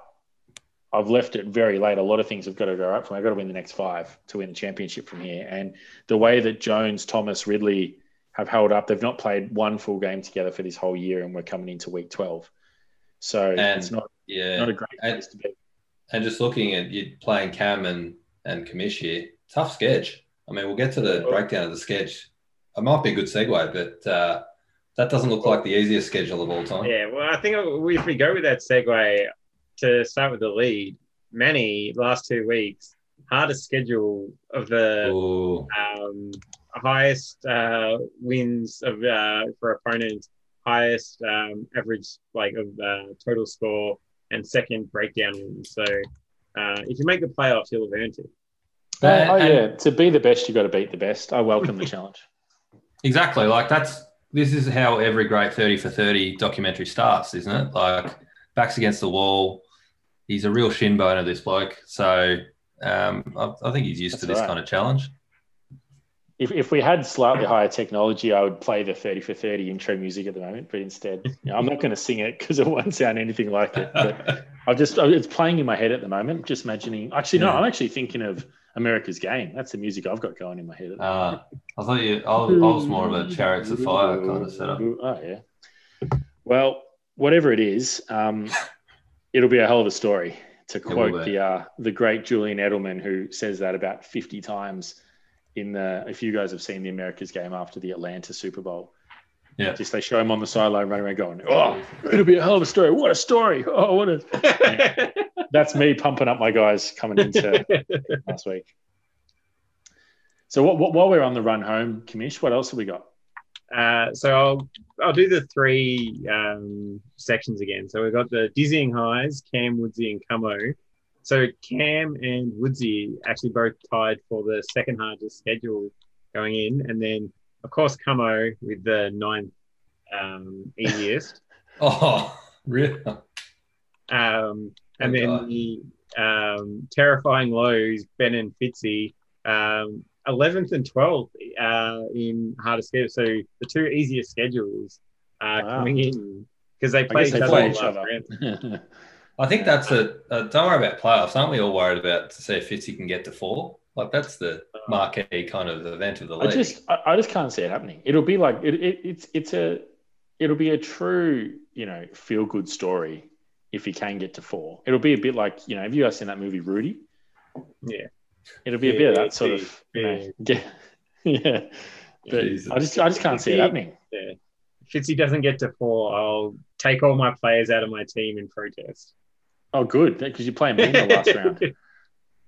I've left it very late. A lot of things have got to go up for me. I've got to win the next five to win the championship from here. And the way that Jones, Thomas, Ridley have held up, they've not played one full game together for this whole year, and we're coming into week 12. So And- it's not, Yeah, not a great and- place to be. And just looking at you playing Cam and, and Commish here, tough sketch. I mean, we'll get to the breakdown of the sketch. It might be a good segue, but uh, that doesn't look like the easiest schedule of all time. Yeah, well, I think if we go with that segue to start with the lead, Manny last two weeks hardest schedule of the um, highest uh, wins of uh, for opponents, highest um, average like of uh, total score, and second breakdown wins. So uh, if you make the playoffs, you'll have earned it. Oh, oh, and- yeah. To be the best, you've got to beat the best. I welcome the challenge. exactly. Like that's this is how every great thirty for thirty documentary starts, isn't it? Like backs against the wall. He's a real shin boner, this bloke. So um, I, I think he's used to this right. kind of challenge. if, if we had slightly higher technology, I would play the 30 for 30 intro music at the moment. But instead, you know, I'm not going to sing it because it won't sound anything like it. But I've just, it's playing in my head at the moment. Just imagining, actually, no, Yeah. I'm actually thinking of America's Game. That's the music I've got going in my head. At the Uh, I thought you. I was, I was more of a chariots of fire kind of setup. Oh, yeah. Well, whatever it is, um, it'll be a hell of a story. To quote the uh, the great Julian Edelman, who says that about 50 times in the. If you guys have seen the America's game after the Atlanta Super Bowl, Yeah. just they show him on the sideline running around going, "Oh, it'll be a hell of a story! What a story! Oh, what a." That's me pumping up my guys coming into last week. So, what, what, while we're on the run home, Commish, what else have we got? Uh, so I'll I'll do the three um, sections again. So we've got the dizzying highs, Cam, Woodsy, and Camo. So Cam and Woodsy actually both tied for the second hardest schedule going in, and then of course Camo with the ninth um, easiest, Oh, really? um, and Oh, then God. the um, terrifying lows, Ben and Fitzy. Um, 11th and 12th uh, in hardest schedule. So the two easiest schedules are Wow. coming in because they play each they other. play each other. I think that's a, a. Don't worry about playoffs. Aren't we all worried about to see if Fitzy can get to four? Like that's the marquee kind of event of the league. I just, I, I just can't see it happening. It'll be like it, it, it's, it's a, it'll be a true, you know, feel good story if he can get to four. It'll be a bit like, you know, have you guys seen that movie Rudy? Yeah. It'll be a bit of that sort of, you know, yeah, yeah. But Jesus. I just, I just can't see it happening. Yeah. If Fitzy doesn't get to four, I'll take all my players out of my team in protest. Oh, good, because you're playing me in the last round.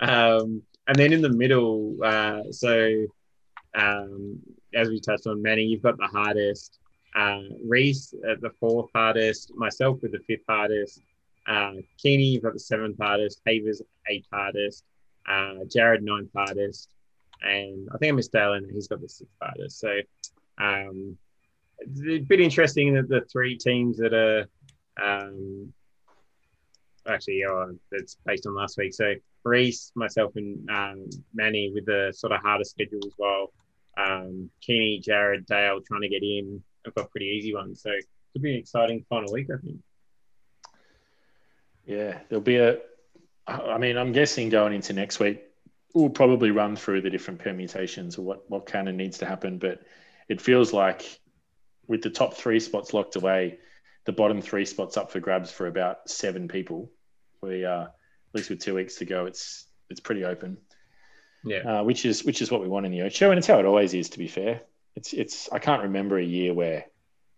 Um, and then in the middle, uh, so um, as we touched on, Manny, you've got the hardest. Uh, Reese at the fourth hardest. Myself with the fifth hardest. Uh, Keeney, you've got the seventh hardest. Havers, eighth hardest. Uh, Jared, ninth hardest. And I think I missed Dalen. He's got the sixth hardest. So um, it's a bit interesting that the three teams that are um, actually, oh, it's based on last week. So Reese, myself, and um, Manny with the sort of harder schedule as well. Um, Keeney, Jared, Dale trying to get in. I've got pretty easy ones. So it could be an exciting final week, I think. Yeah, there'll be a. I mean, I'm guessing going into next week, we'll probably run through the different permutations of what what kind of needs to happen. But it feels like with the top three spots locked away, the bottom three spots up for grabs for about seven people. We uh, at least with two weeks to go, it's it's pretty open. Yeah. uh, which is which is what we want in the Ocho, and it's how it always is. To be fair, it's it's I can't remember a year where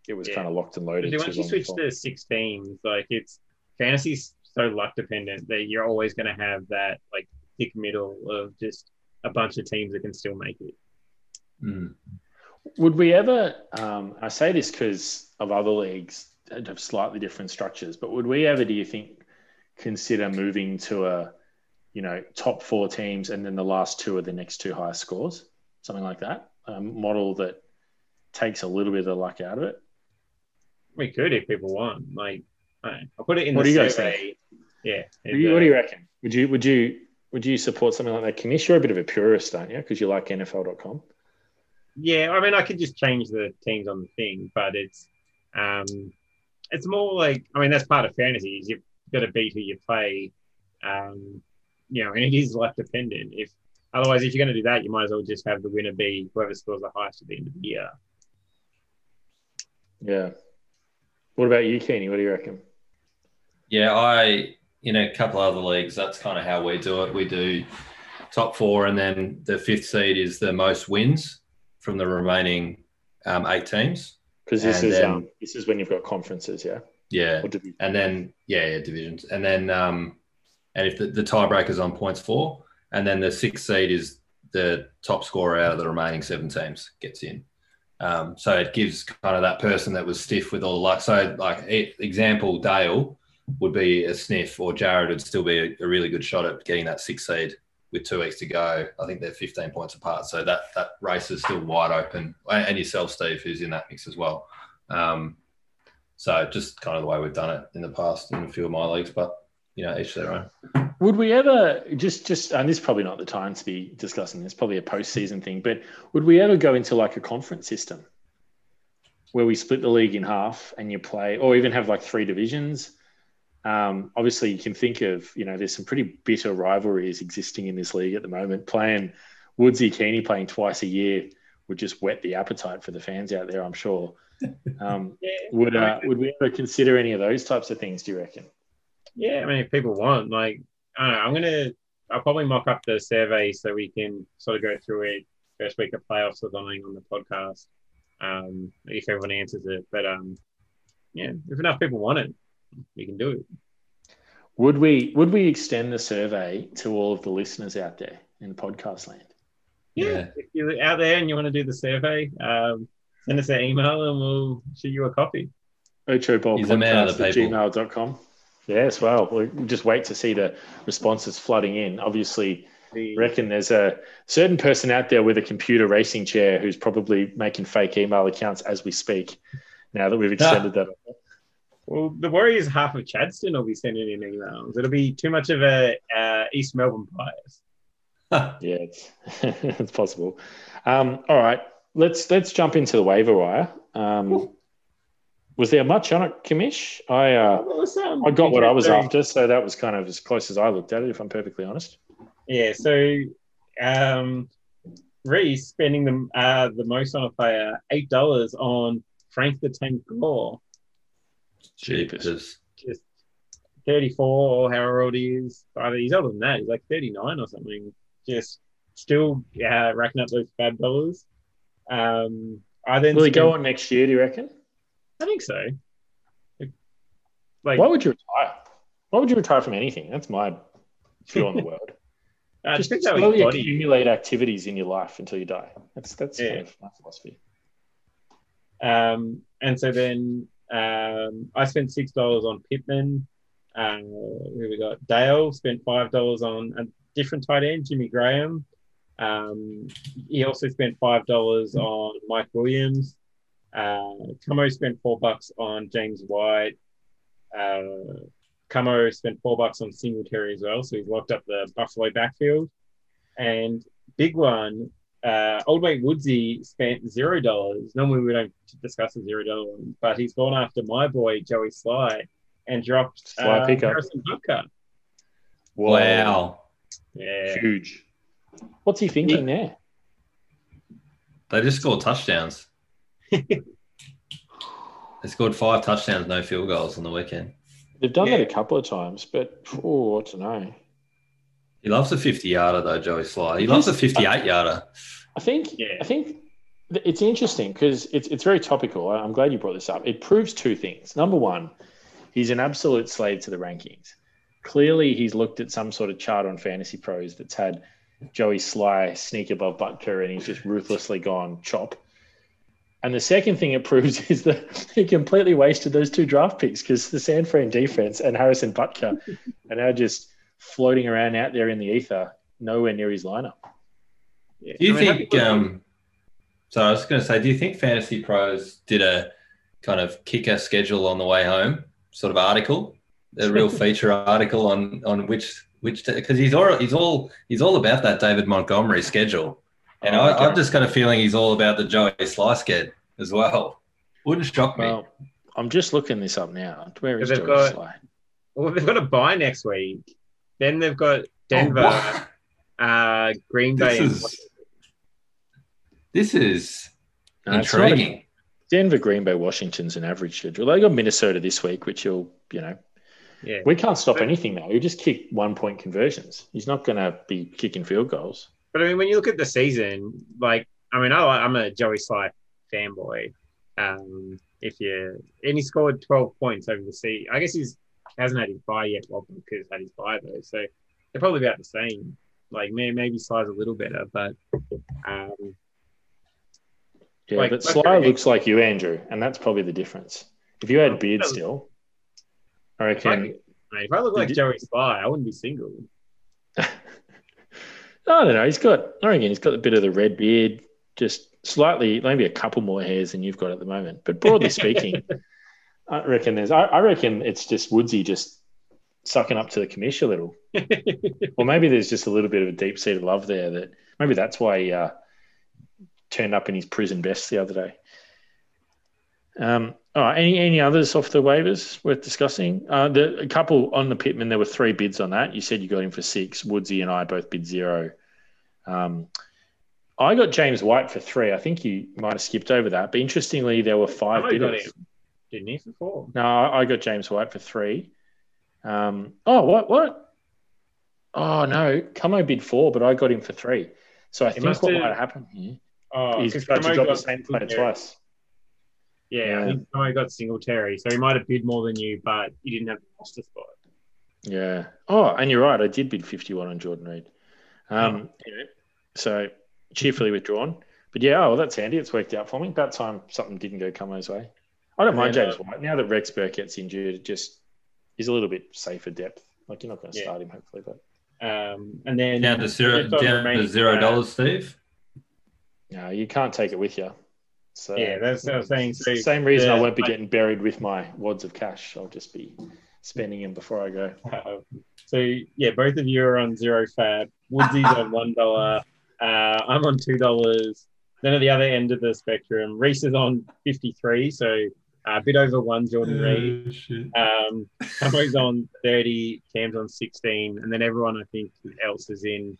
it was Yeah. kind of locked and loaded. Once you switch to six teams, like it's fantasy's so luck dependent that you're always going to have that like thick middle of just a bunch of teams that can still make it. Mm. Would we ever? Um, I say this because of other leagues that have slightly different structures, but would we ever, do you think, consider moving to a, you know, top four teams and then the last two are the next two highest scores, something like that? A model that takes a little bit of the luck out of it. We could if people want. Like, I don't know. I'll put it in What the do you guys survey. Yeah. What do you, what do you reckon? Would you would you would you support something like that? Commish, you're a bit of a purist, aren't you? Because you like NFL.com. Yeah, I mean, I could just change the teams on the thing, but it's um, it's more like I mean, that's part of fantasy. Is you've got to beat who you play, um, you know, and it is luck dependent. If otherwise, if you're going to do that, you might as well just have the winner be whoever scores the highest at the end of the year. Yeah. What about you, Keeney? What do you reckon? Yeah, I in a couple other leagues, that's kind of how we do it. We do top four, and then the fifth seed is the most wins from the remaining um, eight teams. Because this And is then- um, this is when you've got conferences, yeah. Yeah, and then yeah, yeah, divisions, and then um, and if the, the tiebreaker's on points four, and then the sixth seed is the top scorer out of the remaining seven teams gets in. Um, so it gives kind of that person that was stiff with all the luck. So like example, Dale would be a sniff, or Jared would still be a, really good shot at getting that sixth seed with two weeks to go. I think they're 15 points apart, so that that race is still wide open. And and yourself, Steve, who's in that mix as well. Um, so just kind of the way we've done it in the past in a few of my leagues, but you know, each their own. Would we ever just just and this is probably not the time to be discussing this, probably a postseason thing, but would we ever go into like a conference system where we split the league in half and you play, or even have like three divisions? Um, obviously, you can think of you know there's some pretty bitter rivalries existing in this league at the moment. Playing Woodsy Keeney playing twice a year would just whet the appetite for the fans out there. I'm sure. Um, Yeah. would uh, would we ever consider any of those types of things? Do you reckon? Yeah, I mean, if people want, like, I don't know, I'm gonna, I'll probably mock up the survey so we can sort of go through it first week of playoffs or something on the podcast, um, if everyone answers it. But um, yeah, if enough people want it, we can do it. Would we would we extend the survey to all of the listeners out there in podcast land? Yeah, Yeah. if you're out there and you want to do the survey, um, send us an email and we'll shoot you a copy. Ocho Bowl He's a man of podcast the at people. gmail.com. Yes, well, we'll just wait to see the responses flooding in. Obviously, The, reckon there's a certain person out there with a computer racing chair who's probably making fake email accounts as we speak. Now that we've extended that, well, the worry is half of Chadstone will be sending in emails. It'll be too much of a uh, East Melbourne bias. yeah, it's, it's possible. Um, all right, let's let's jump into the waiver wire. Um, was there much on it, Commish? I uh, I got what I was after, so that was kind of as close as I looked at it, if I'm perfectly honest. Yeah, so um, Reese spending the uh, the most on a player, eight dollars on Frank the Tank Gore, Jeepers. just thirty four or however old he is. Either he's older than that. He's like thirty nine or something. Just still uh, racking up those fab dollars. Um, I then Will he go on next year? Do you reckon? I think so. Like Why would you retire? Why would you retire from anything? That's my view on the world. Just slowly accumulate activities in your life until you die. That's that's Yeah. kind of my philosophy. Um, and so then um, I spent six dollars on Pittman. Uh, who we got? Dale spent five dollars on a different tight end, Jimmy Graham. Um, he also spent five dollars on Mike Williams. Uh, Camo spent four bucks on James White. Uh, Camo spent four bucks on Singletary as well, so he's locked up the Buffalo backfield. And big one, uh, Old Mate Woodsy spent zero dollars. Normally we don't discuss the zero dollar one, but he's gone after my boy Joey Slye and dropped Slye uh, pickup. Harrison Butker. Wow. Yeah, huge. What's he thinking there? They just scored touchdowns. they scored five touchdowns, no field goals on the weekend. They've done Yeah. that a couple of times, but oh, I don't know. He loves a 50 yarder, though, Joey Slye. He loves a 58 yarder. I think Yeah. I think it's interesting because it's it's very topical. I'm glad you brought this up. It proves two things. Number one, he's an absolute slave to the rankings. Clearly, he's looked at some sort of chart on Fantasy Pros that's had Joey Slye sneak above Butker, and he's just ruthlessly gone chop. And the second thing it proves is that he completely wasted those two draft picks because the San Fran defense and Harrison Butker are now just floating around out there in the ether, nowhere near his lineup. yeah. Do you I mean, think, um, so I was going to say, do you think Fantasy Pros did a kind of kicker schedule on the way home sort of article, a real feature article on, on which, which, because he's all, he's all, he's all about that David Montgomery schedule. And Oh, I, okay. I've just got a feeling he's all about the Joey Slye sked as well. Wouldn't shock me. Well, I'm just looking this up now. Where is They've Joey got- Slye? well, they've got a buy next week. Then they've got Denver, Oh, uh, Green Bay. and is, this is No, it's a- intriguing. Denver, Green Bay, Washington's an average schedule. They got Minnesota this week, which you'll, you know, yeah. we can't stop anything though. You just kick one point conversions. He's not going to be kicking field goals. But I mean, when you look at the season, like, I mean, I, I'm a Joey Slye fanboy. Um, if you and he scored 12 points over the season. I guess he's hasn't had his bye yet. Well, because had his bye though, so they're probably about the same. Like maybe maybe Slye's a little better, but um, Yeah, Like, but Slye looks like you, Andrew, and that's probably the difference. If you had beard still, I if I, reckon. mate, if I look like Did Joey Slye, I wouldn't be single. I don't know. He's got. I reckon he's got a bit of the red beard, just slightly, maybe a couple more hairs than you've got at the moment. But broadly speaking, I reckon there's. I, I reckon it's just Woodsy just sucking up to the commish a little. or maybe there's just a little bit of a deep seated love there that maybe that's why he uh, turned up in his prison best the other day. Um, all right, any any others off the waivers worth discussing? Uh, the a couple on the Pittman, there were three bids on that. You said you got him for six. Woodsy and I both bid zero. Um, I got James White for three. I think you might have skipped over that, but interestingly, there were five bidders. Didn't he for four? No, I got James White for three. Um, oh, what? What? Oh, no. Camo bid four, but I got him for three. So I think must what have- might have happened here Oh, is because that you Camo the same player twice. Yeah, Yeah. I think Camo got Singletary, so he might have bid more than you, but you didn't have the roster spot. Yeah. Oh, and you're right. I did bid 51 on Jordan Reed. Um, anyway, so cheerfully withdrawn. But yeah, oh, well, that's handy. It's worked out for me. About time something didn't go Camo's way. I don't mind James White. Now that Rex Burke gets injured, it just is a little bit safer depth. Like you're not going to Yeah. start him, hopefully, but Um, and then Down to zero, just the down to zero uh, dollars, Steve. no, you can't take it with you. So Yeah, that's what I was saying. So Same reason I won't be getting buried with my wads of cash. I'll just be spending them before I go. Uh, so yeah, both of you are on zero fab. Woodsy's on one dollar. Uh, I'm on two dollars. Then at the other end of the spectrum, Reese is on fifty three, so uh, a bit over one Jordan Reed. Oh, shit. Um, Camo's on thirty, Cam's on sixteen, and then everyone I think else is in.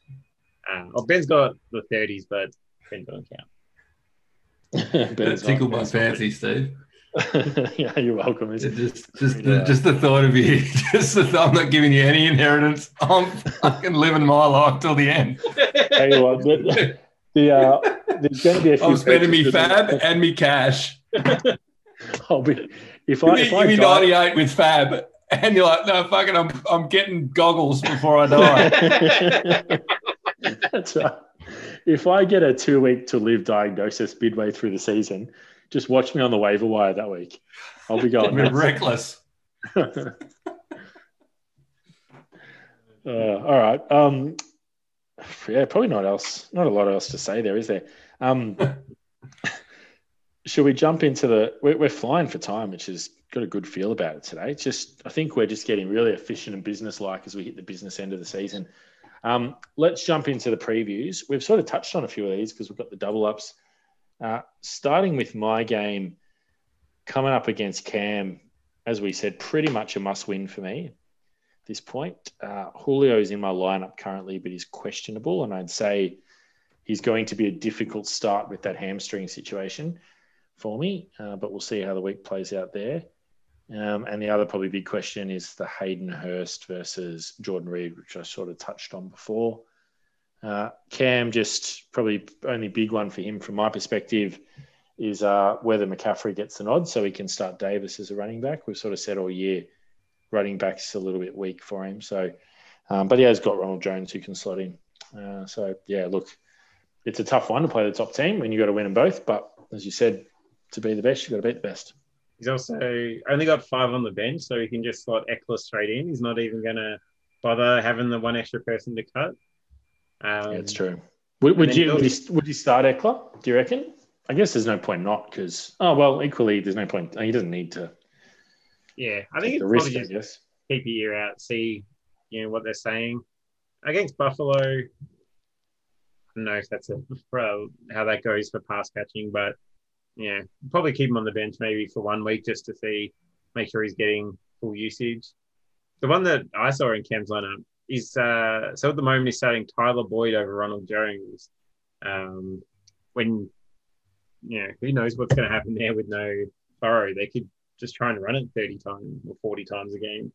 Uh, oh, Ben's got the thirties, but Ben doesn't count. That tickled my fancy, Steve. yeah, you're welcome. It It's- just, just, Yeah. the, just the thought of you. Just the, I'm not giving you any inheritance. I'm fucking living my life till the end. Tell you what, the, the, uh, there's going to be a few. I'm spending me fab and me cash. I'll be if I me, if I give me die, 98 with fab. And you're like, no, fucking, I'm, I'm getting goggles before I die. That's right. If I get a two week to live diagnosis midway through the season, just watch me on the waiver wire that week. I'll be going. I'm nuts. reckless. Uh, all right. Um, yeah, probably not else. Not a lot else to say there, is there? Um, should we jump into the? We're, we're flying for time, which has got a good feel about it today. It's just, I think we're just getting really efficient and business-like as we hit the business end of the season. Um, let's jump into the previews. We've sort of touched on a few of these because we've got the double ups. Uh, starting with my game, coming up against Cam, as we said, pretty much a must-win for me at this point. Uh, Julio's in my lineup currently, but he's questionable, and I'd say he's going to be a difficult start with that hamstring situation for me. Uh, but we'll see how the week plays out there. Um, and the other probably big question is the Hayden Hurst versus Jordan Reed, which I sort of touched on before. Uh, Cam, just probably only big one for him from my perspective is uh, whether McCaffrey gets the nod so he can start Davis as a running back. We've sort of said all year running back's a little bit weak for him. So, um, but he has got Ronald Jones who can slot in. Uh, so, yeah, look, it's a tough one to play the top team when you've got to win them both. But as you said, to be the best, you've got to beat the best. He's also only got five on the bench, so he can just slot Ekeler straight in. He's not even going to bother having the one extra person to cut. Um, Yeah, it's true. Would, would you would you, would you start Ekeler? Do you reckon? I guess there's no point not because oh well, equally there's no point. He doesn't need to Yeah, I think it's the probably risk. I just keep your ear out, see you know what they're saying against Buffalo. I don't know if that's a how that goes for pass catching, but yeah, probably keep him on the bench maybe for one week just to see, make sure he's getting full usage. The one that I saw in Cam's lineup is uh, so at the moment he's starting Tyler Boyd over Ronald Jones. Um, when you know who knows what's going to happen there with no Burrow, they could just try and run it thirty times or forty times a game.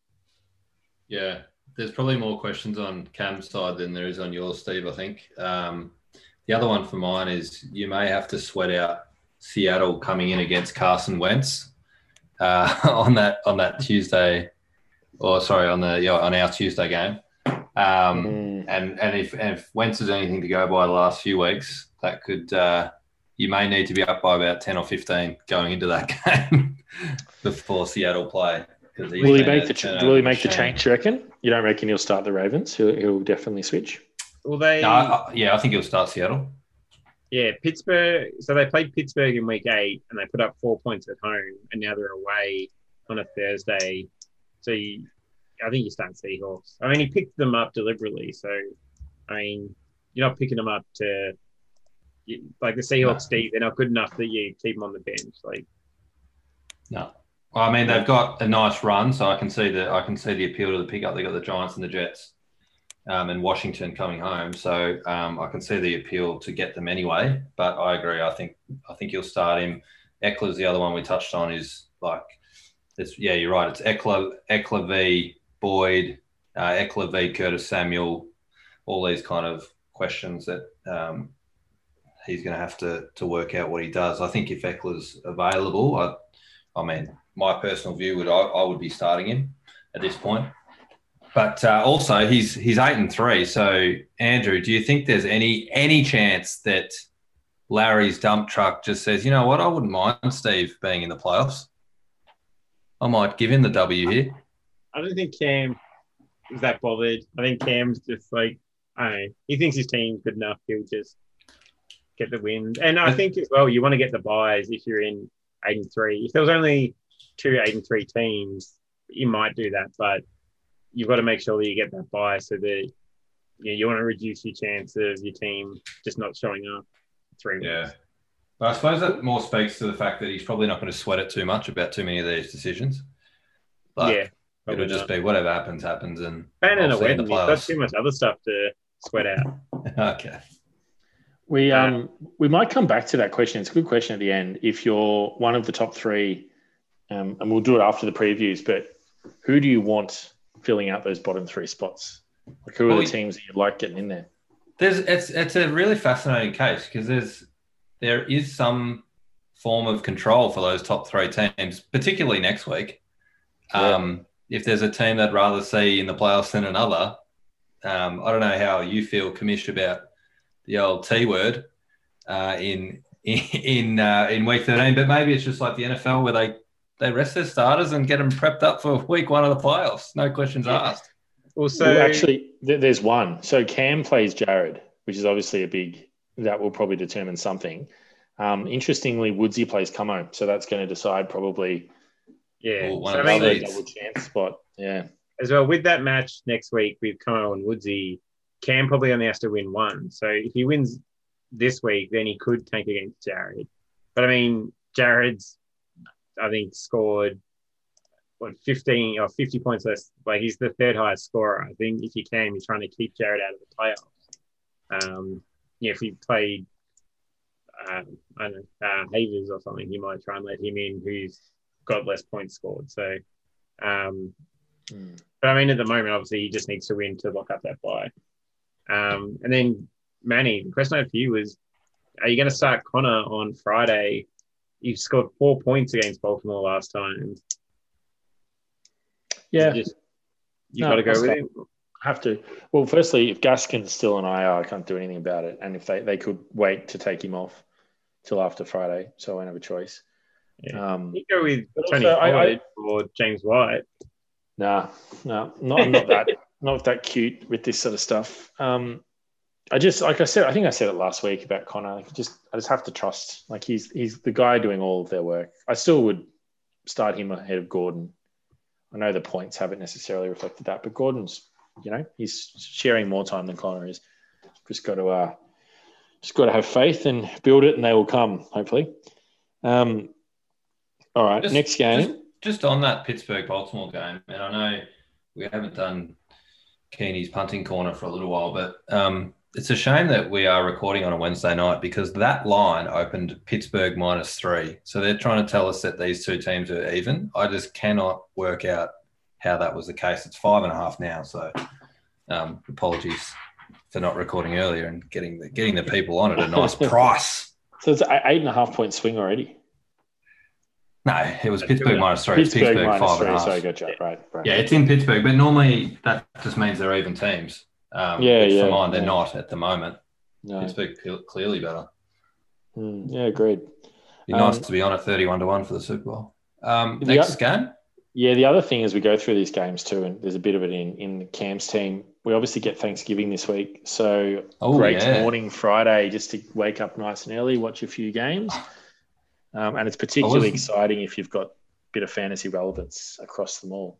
Yeah, there's probably more questions on Cam's side than there is on yours, Steve. I think. Um, the other one for mine is you may have to sweat out Seattle coming in against Carson Wentz uh, on that on that Tuesday, or sorry, on the yeah, on our Tuesday game. Um, Mm. and and if and if Wentz is anything to go by the last few weeks, that could uh, you may need to be up by about ten or fifteen going into that game before Seattle play. 'cause he's Will he make the ch- Will he make the change? do You reckon? You don't reckon he'll start the Ravens? He'll, he'll definitely switch. Will they No, I, I- yeah, I think he'll start Seattle. Yeah Pittsburgh. So they played Pittsburgh in week eight, and they put up four points at home, and now they're away on a Thursday. So you, I think you start Seahawks. I mean, he picked them up deliberately, so I mean, you're not picking them up to like the Seahawks. No. They're not good enough that you keep them on the bench. Like, no. Well, I mean, they've got a nice run, so I can see the I can see the appeal to the pickup. They got the Giants and the Jets, um, and Washington coming home, so um, I can see the appeal to get them anyway. But I agree. I think I think you'll start him. Ekeler's the other one we touched on. Is like, it's yeah, you're right. It's Ekeler, Ekeler v Boyd, uh, Ekeler v Curtis Samuel, all these kind of questions that um, he's going to have to to work out what he does. I think if Ekeler's available, I, I mean, my personal view would I, I would be starting him at this point. But uh, also, he's he's eight and three. So, Andrew, do you think there's any any chance that Larry's dump truck just says, you know what, I wouldn't mind Steve being in the playoffs. I might give him the W here. I don't think Cam is that bothered. I think Cam's just like, I don't know, he thinks his team's good enough. He'll just get the win. And I think as well, you want to get the buys if you're in eight and three. If there was only two eight and three teams, you might do that, but you've got to make sure that you get that buy so that you, know, you want to reduce your chance of your team just not showing up three yeah. weeks. But I suppose that more speaks to the fact that he's probably not going to sweat it too much about too many of these decisions. But yeah, it'll just not. be whatever happens, happens. And and a wedding, got too much other stuff to sweat out. okay. We um we might come back to that question. It's a good question at the end. If you're one of the top three, um, and we'll do it after the previews. But who do you want filling out those bottom three spots? Like who are well, the teams that you like getting in there? There's it's it's a really fascinating case because there's there is some form of control for those top three teams, particularly next week. Yeah. Um, if there's a team that rather see in the playoffs than another, um, I don't know how you feel, Commish, about the old T word uh, in in uh, in week 13, but maybe it's just like the NFL where they they rest their starters and get them prepped up for week one of the playoffs. No questions asked. Also, well, actually, there's one. So Cam plays Jared, which is obviously a big that will probably determine something. Um, interestingly, Woodsy plays Como, so that's going to decide probably. Yeah, one so of I mean, double chance spot. Yeah. As well with that match next week with Como and Woodsy, Cam probably only has to win one. So if he wins this week, then he could tank against Jared. But I mean, Jared's I think scored what 15 or 50 points less. Like he's the third highest scorer. I think if he can, he's trying to keep Jared out of the playoffs. Um, yeah, if he played, uh, I don't know, uh, Havers or something, he might try and let him in, who's got less points scored. So, um, mm. but I mean, at the moment, obviously, he just needs to win to lock up that buy. Um, and then Manny, the question I had for you was, are you going to start Conner on Friday you scored four points against Baltimore last time. Yeah, you, you no, got to go with him. Have to. Well, firstly, if Gaskin's still on IR, I can't do anything about it. And if they, they could wait to take him off till after Friday, so I won't have a choice. Yeah. Um, you go with Tony also, I, I, or James White. Nah, no, not, I'm not that not that cute with this sort of stuff. Um, I just like I said, I think I said it last week about Conner. Like just I just have to trust. Like he's he's the guy doing all of their work. I still would start him ahead of Gordon. I know the points haven't necessarily reflected that, but Gordon's, you know, he's sharing more time than Conner is. Just got to uh just got to have faith and build it and they will come, hopefully. Um all right, just, next game. Just, just on that Pittsburgh Baltimore game, and I know we haven't done Keeney's punting corner for a little while, but um it's a shame that we are recording on a Wednesday night because that line opened Pittsburgh minus three. So they're trying to tell us that these two teams are even. I just cannot work out how that was the case. It's five and a half now. So um, apologies for not recording earlier and getting the getting the people on at a nice price. So it's an eight and a half point swing already. No, it was Pittsburgh minus three. Pittsburgh, Pittsburgh minus five three, and a half. So I got you. Right, right. Yeah, it's in Pittsburgh, but normally that just means they're even teams. Um, yeah, yeah. For mine, they're yeah. not at the moment. No. Pittsburgh clearly better. Mm, yeah, agreed. Be nice um, to be on at thirty-one to one for the Super Bowl. Um, next game. Yeah, the other thing is we go through these games too, and there's a bit of it in in Cam's team. We obviously get Thanksgiving this week, so oh, great yeah. morning Friday just to wake up nice and early, watch a few games, um, and it's particularly exciting if you've got a bit of fantasy relevance across them all.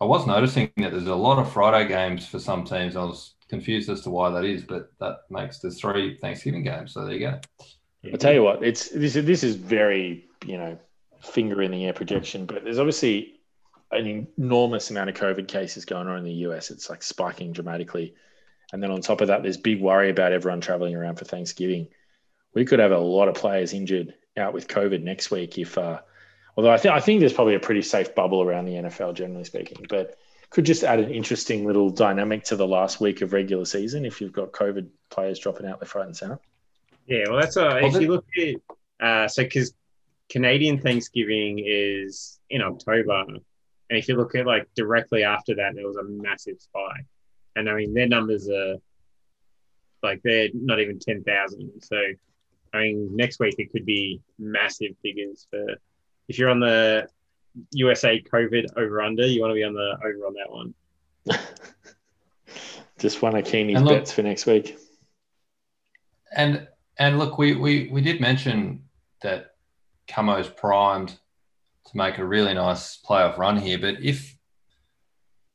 I was noticing that there's a lot of Friday games for some teams. I was confused as to why that is, but that makes the three Thanksgiving games. So there you go. I'll tell you what, it's this is this is very, you know, finger in the air projection, but there's obviously an enormous amount of COVID cases going on in the US. It's like spiking dramatically. And then on top of that, there's big worry about everyone traveling around for Thanksgiving. We could have a lot of players injured out with COVID next week if uh, although I think I think there's probably a pretty safe bubble around the NFL generally speaking, but could just add an interesting little dynamic to the last week of regular season if you've got COVID players dropping out left, right, and center. Yeah, well, that's uh, if you look at uh, so because Canadian Thanksgiving is in October, and if you look at like directly after that, there was a massive spike, and I mean their numbers are like they're not even ten thousand. So, I mean next week it could be massive figures for if you're on the USA COVID over under, you want to be on the over on that one. Just one of Keeney's look, bets for next week. And and look, we we we did mention that Camo's primed to make a really nice playoff run here, but if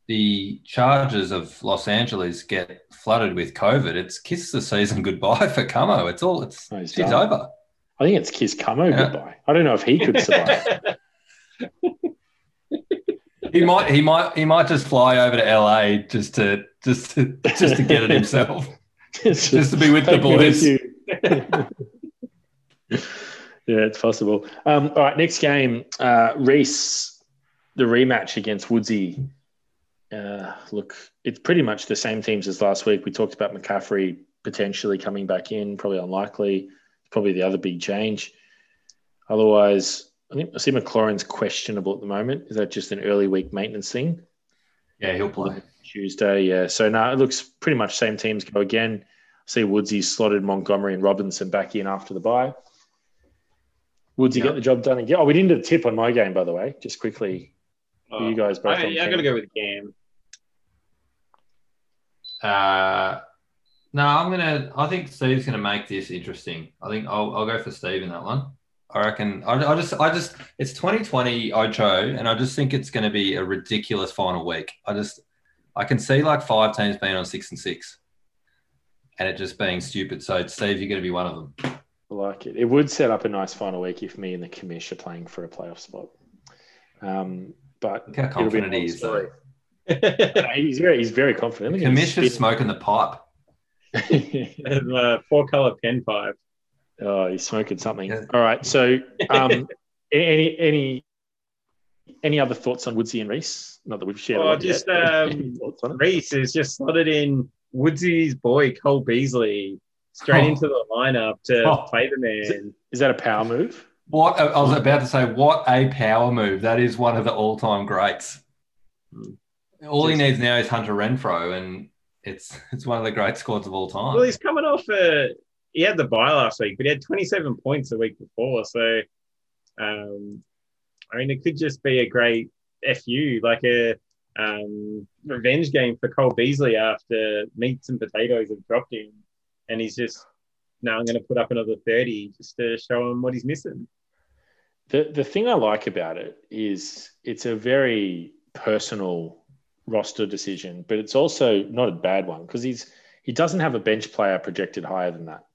the charges of Los Angeles get flooded with COVID, it's kiss the season goodbye for Camo. It's all it's oh, it's over. I think it's Kiss Camo yeah. goodbye. I don't know if he could survive. he might he might he might just fly over to LA just to just to just to get it himself. just, just to be with the boys. yeah, it's possible. Um, all right, next game, uh, Reese, the rematch against Woodsy. Uh, look, it's pretty much the same teams as last week. We talked about McCaffrey potentially coming back in, probably unlikely probably the other big change. Otherwise, I think I see McLaurin's questionable at the moment. Is that just an early week maintenance thing? Yeah, he'll play Tuesday. Yeah, so now it looks pretty much same teams go again. I see Woodsy slotted Montgomery and Robinson back in after the bye. Woodsy yeah. get the job done again. Oh, we didn't do a tip on my game, by the way. Just quickly, oh, you guys both. I, yeah, I'm going to go with Gam. Uh, no, I'm gonna. I think Steve's gonna make this interesting. I think I'll, I'll go for Steve in that one. I reckon. I, I just, I just, it's 2020 Ocho, and I just think it's going to be a ridiculous final week. I just, I can see like five teams being on six and six, and it just being stupid. So, Steve, you're going to be one of them. I like it. It would set up a nice final week if me and the commish are playing for a playoff spot. Um, but Look how confident he is. he's very, he's very confident. The commish is smoking the pipe and, uh, four color pen five. Oh, he's smoking something. Yeah. All right. So, um, any any any other thoughts on Woodsy and Reese? Not that we've shared. Oh, just yet, um, Reese is just slotted in Woodsy's boy Cole Beasley straight oh. into the lineup to oh. play the man. Is, is that a power move? What I was about to say, what a power move! That is one of the all-time greats. Hmm. All just, he needs now is Hunter Renfrow, and it's it's one of the great squads of all time. Well, he's coming off a he had the bye last week, but he had 27 points a week before. So, um, I mean, it could just be a great fu, like a um, revenge game for Cole Beasley after meats and potatoes have dropped him, and he's just now I'm going to put up another 30 just to show him what he's missing. The the thing I like about it is it's a very personal roster decision, but it's also not a bad one because he's he doesn't have a bench player projected higher than that.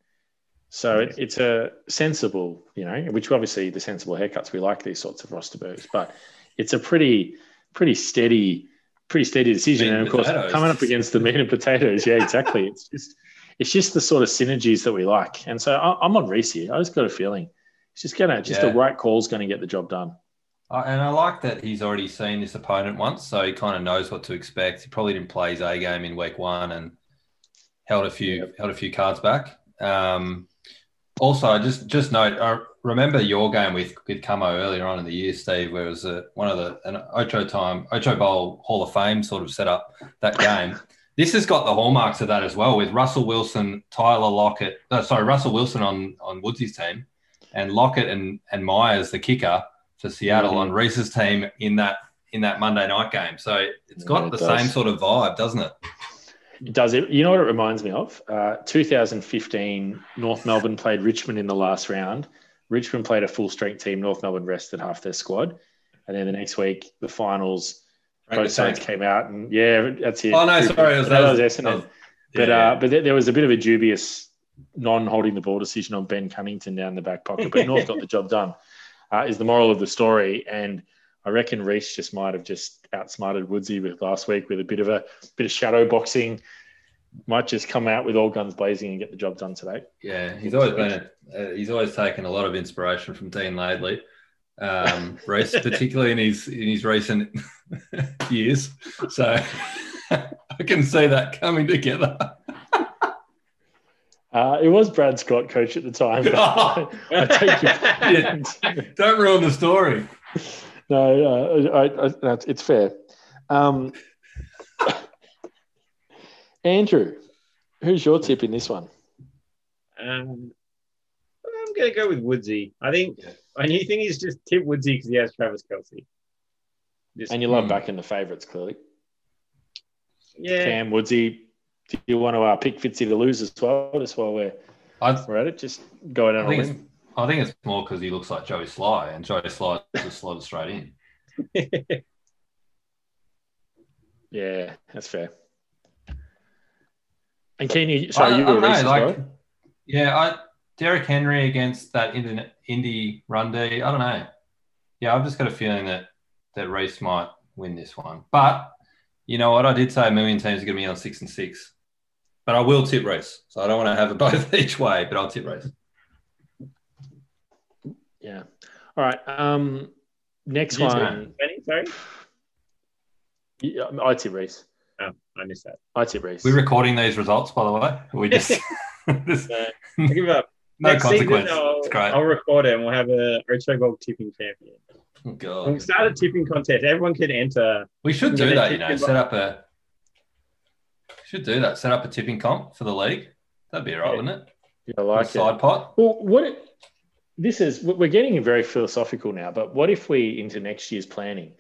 So it, it's a sensible, you know, which obviously the sensible haircuts we like these sorts of roster moves, but it's a pretty pretty steady pretty steady decision. Meat and of course, potatoes. coming up against the meat and potatoes, yeah, exactly. it's just it's just the sort of synergies that we like. And so I, am on Reese here. I just got a feeling it's just gonna just yeah. the right call is going to get the job done. Uh, and I like that he's already seen this opponent once, so he kind of knows what to expect. He probably didn't play his A game in week one and held a few held a few cards back. Um, also, just just note, I remember your game with with Camo earlier on in the year, Steve, where it was a, one of the an Ocho time Ocho Bowl Hall of Fame sort of set up that game. this has got the hallmarks of that as well, with Russell Wilson, Tyler Lockett, uh, sorry, Russell Wilson on on Woodsy's team, and Lockett and and Myers the kicker for Seattle mm-hmm. on Reese's team in that in that Monday night game. So it's got yeah, it the does. same sort of vibe, doesn't it? It does. It. You know what it reminds me of? Uh, 2015, North Melbourne played Richmond in the last round. Richmond played a full strength team. North Melbourne rested half their squad, and then the next week, the finals. both sides came out and yeah, that's it. Oh no, sorry, it was, that was that Essendon. was- But uh, but there, there was a bit of a dubious non-holding the ball decision on Ben Cunnington down the back pocket, but North got the job done. Uh, is the moral of the story, and I reckon Reese just might have just outsmarted Woodsy with last week with a bit of a bit of shadow boxing. Might just come out with all guns blazing and get the job done today. Yeah, he's always been. A, uh, he's always taken a lot of inspiration from Dean Laidley, um, Reese, particularly in his in his recent years. So I can see that coming together. Uh, it was Brad Scott coach at the time. but Oh. I take your point. Don't ruin the story. no, uh, I, I, that's, it's fair. Um, Andrew, who's your tip in this one? Um, I'm going to go with Woodsy. I think Yeah. my new thing is just tip Woodsy because he has Travis Kelce. Just, And you love Hmm. backing the favourites, clearly. yeah, Cam, Woodsy, do you want to uh, pick Fitzy to lose as well? Just while we're, I, we're at it, just go down I think it's. I think it's more because he looks like Joey Slye, and Joey Slye just slotted straight in. Yeah, that's fair. And can you? Sorry, I, you were know, like, yeah, I Derrick Henry against that Indie, indie run D. I don't know. Yeah, I've just got a feeling that that Reese might win this one. But you know what? I did say a million teams are going to be on six and six, but I will tip race. So I don't want to have it both each way, but I'll tip race. Yeah. All right. Um, next you one. Benny, sorry. Yeah, I tip Reese. Oh, I missed that. I tip Reese. We're recording these results, by the way. We just there's No, I give up. no Next consequence. Season, I'll, it's great. I'll record it and we'll have a Ocho Gold tipping champion. Oh, God. We'll start a tipping contest. Everyone can enter. We should do that, you know, set up a should do that. Set up a tipping comp for the league. That'd be all right, Yeah. wouldn't it? Yeah, I A like it. side pot. Well, what it, this is, we're getting very philosophical now. But what if we into next year's planning?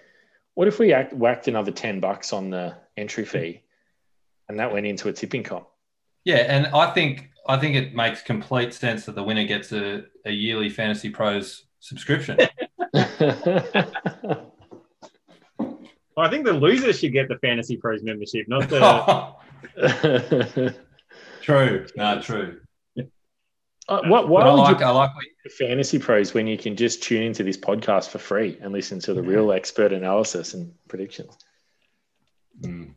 What if we act, whacked another ten bucks on the entry fee, and that went into a tipping comp? Yeah, and I think I think it makes complete sense that the winner gets a, a yearly Fantasy Pros subscription. Well, I think the loser should get the Fantasy Pros membership, not the. true. No, true. Uh, what, why I like I like what Fantasy Pros when you can just tune into this podcast for free and listen to the real expert analysis and predictions? Mm.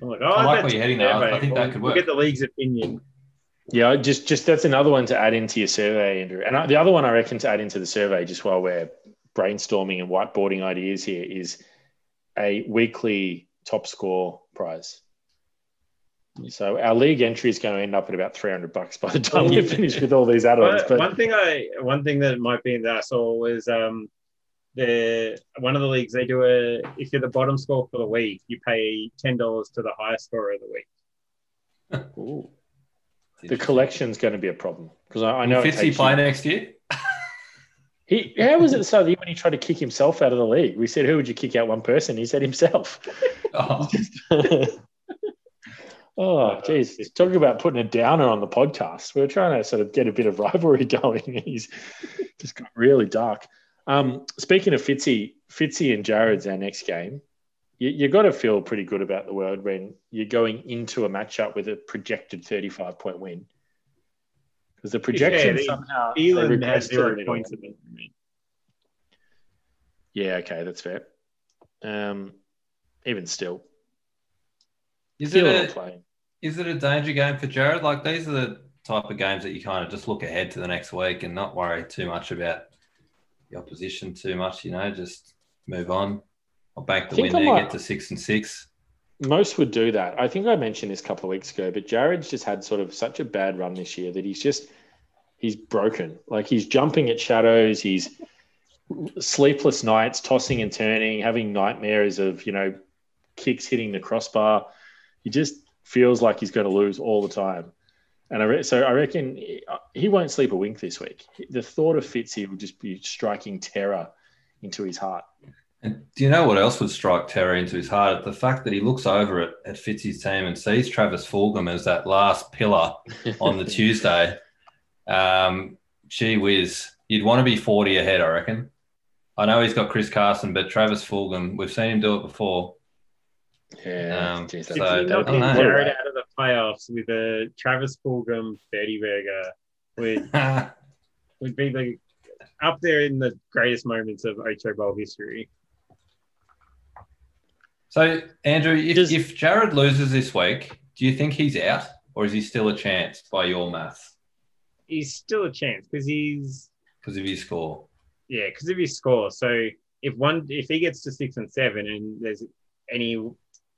I'm like, I like where you're heading there. I- I think that could work. get the league's opinion. Yeah, just just that's another one to add into your survey, Andrew. And I, the other one I reckon to add into the survey, just while we're brainstorming and whiteboarding ideas here, is a weekly top score prize. So our league entry is going to end up at about three hundred bucks by the time we finish with all these add-ons. But But one thing I one thing that might be in that I saw was um the one of the leagues they do a if you're the bottom score for the week you pay ten dollars to the highest scorer of the week. Ooh, the collection's going to be a problem because I, I know Will it Fitzy takes play you- next year? He, how was it so that when he tried to kick himself out of the league? We said, "Who would you kick out?" One person. He said himself. Oh, oh, geez. Talking about putting a downer on the podcast. We are trying to sort of get a bit of rivalry going, and he's just got really dark. Um, speaking of Fitzy, Fitzy and Jared's our next game. You, you got to feel pretty good about the world when you're going into a matchup with a projected 35 point win. Because the projection they- somehow they has zero points middle. of. Yeah, okay, that's fair. Um, even still, is feel it it a, playing. Is it a danger game for Jared? Like these are the type of games that you kind of just look ahead to the next week and not worry too much about the opposition too much. You know, just move on. I'll bank the win there, might- get to six and six. Most would do that. I think I mentioned this a couple of weeks ago, but Jared's just had sort of such a bad run this year that he's just he's broken. Like he's jumping at shadows, he's sleepless nights, tossing and turning, having nightmares of, you know, kicks hitting the crossbar. He just feels like he's going to lose all the time. And I re- so I reckon he won't sleep a wink this week. The thought of Fitzy will just be striking terror into his heart. And do you know what else would strike terror into his heart? The fact that he looks over at, at Fitzy's team and sees Travis Fulgham as that last pillar on the Tuesday. Um, gee whiz, you'd want to be 40 ahead, I reckon. I know he's got Chris Carson, but Travis Fulgham, we've seen him do it before. Yeah, Um, geez, so If you that- knock I don't know. Jared out of the playoffs with a Travis Fulgham 30 burger would would be the up there in the greatest moments of Ocho Bowl history. so, Andrew, if, Does- if Jared loses this week, do you think he's out or is he still a chance by your maths He's still a chance because he's because of his score? yeah because of his score. So if one if he gets to six and seven and there's any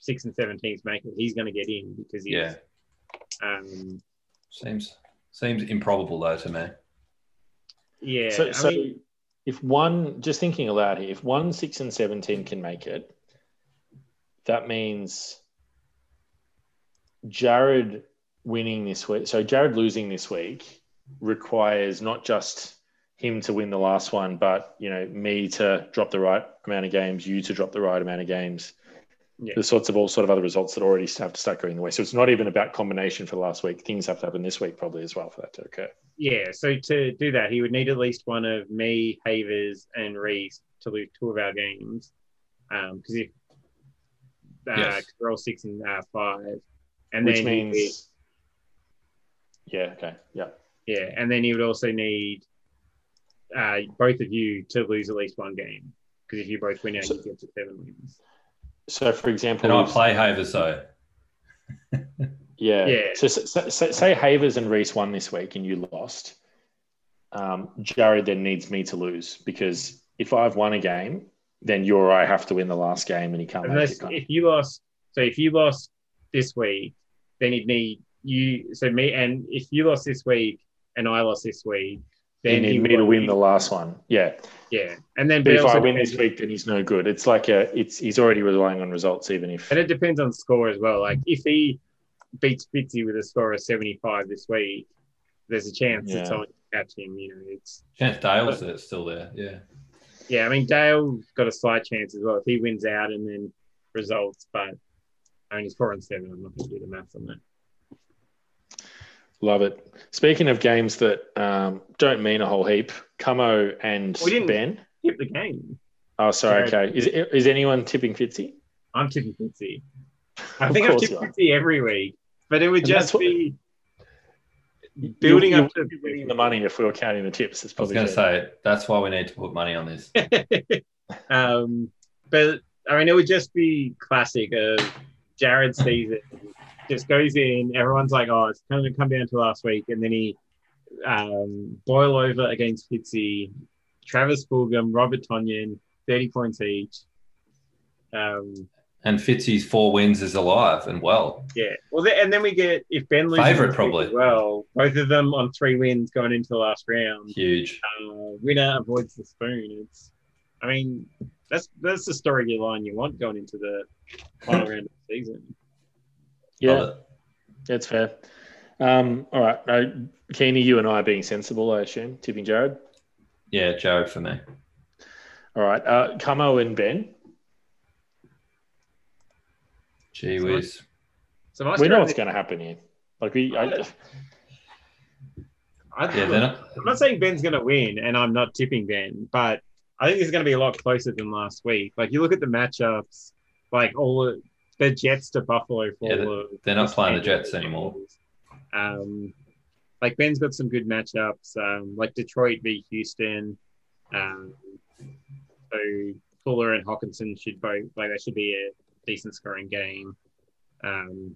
six and seven teams make it, he's going to get in because he's Yeah, um seems seems improbable though to me. yeah. So, so mean, if one, just thinking aloud here, if one, six, and 17 can make it, that means Jared winning this week. So, Jared losing this week requires not just him to win the last one, but, you know, me to drop the right amount of games, you to drop the right amount of games. Yeah. The sorts of all sort of other results that already have to start going the way. So it's not even about combination for the last week. Things have to happen this week probably as well for that to occur. Yeah, so to do that, he would need at least one of me, Havers, and Reese to lose two of our games. Because if uh, Yes. we're all six and uh, five, and Which then he would- yeah, okay, yeah. yeah, and then he would also need uh, both of you to lose at least one game. Because if you both win out, So- you get to seven wins. So, for example, Can I play Havers though? yeah, Yeah. So, so, so say Havers and Reese won this week and you lost. Um, Jared then needs me to lose because if I've won a game, then you or I have to win the last game and he can't make Unless it. if you lost, so if you lost this week, then he'd need you. So me, and if you lost this week and I lost this week, You then need he me to would- win the last one. Yeah. Yeah, and then But if I win depends- this week, then he's no good. It's like a, it's he's already relying on results, even if and it depends on score as well. Like if he beats Fitzy with a score of seventy-five this week, there's a chance Yeah. that someone can catch him. You know, it's Chance Dale's there, still there. Yeah. yeah. I mean, Dale's got a slight chance as well if he wins out and then results, but I mean, he's four and seven. I'm not going to do the maths on that. Love it. Speaking of games that um, don't mean a whole heap, Camo and We didn't- Ben. Tip the game. Oh, sorry. Sorry. Okay. Is is anyone tipping Fitzy? I'm tipping Fitzy. I Of think I've course tipped. Fitzy every week, but it would And that's just what- be building you, up you to winning the money if we were counting the tips. It's I was probably going to say that's why we need to put money on this. um, but I mean, it would just be classic of Jared season. Just goes in, everyone's like, "Oh, it's going to come down to last week," and then he um, boil over against Fitzy, Travis Fulgham, Robert Tonyan, thirty points each. Um, And Fitzy's four wins is alive and well. yeah, well, th- and then we get if Ben loses Favourite, probably. as well. Both of them on three wins going into the last round. Huge. uh, winner avoids the spoon. It's, I mean, that's that's the story line you want going into the final round of the season. Yeah, that's fair. Um, all right. Uh, Keeney, you and I are being sensible, I assume, tipping Jared. Yeah, Jared for me. All right. Uh, Camo and Ben. Gee So- whiz. So my We know what's going to happen here. Like we, I, I, Yeah, they're not. I'm not saying Ben's going to win, and I'm not tipping Ben, but I think it's going to be a lot closer than last week. Like you look at the matchups, like all the, Jets to Buffalo for Yeah, all they're not playing the Jets anymore. Um, like Ben's got some good matchups, um, like Detroit v Houston. Um, so Fuller and Hockenson should both like that should be a decent scoring game. Um,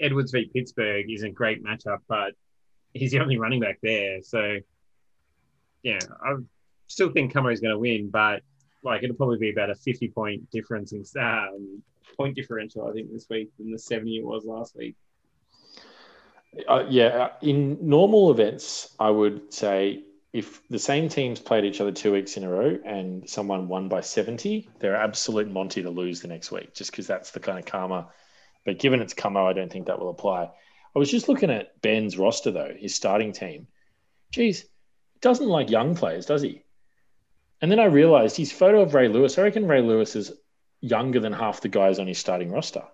Edwards v Pittsburgh is a great matchup, but he's the only running back there. So yeah, I still think Camo's going to win, but like it'll probably be about a fifty point difference in um, point differential. I think this week than the seventy it was last week. uh, yeah, uh, in normal events, I would say if the same teams played each other two weeks in a row and someone won by 70, they're absolute Monty to lose the next week, just because that's the kind of karma. But given it's Camo, I don't think that will apply. I was just looking at Ben's roster, though, his starting team. Geez, doesn't like young players, does he? And then I realized his photo of Ray Lewis, I reckon Ray Lewis is younger than half the guys on his starting roster.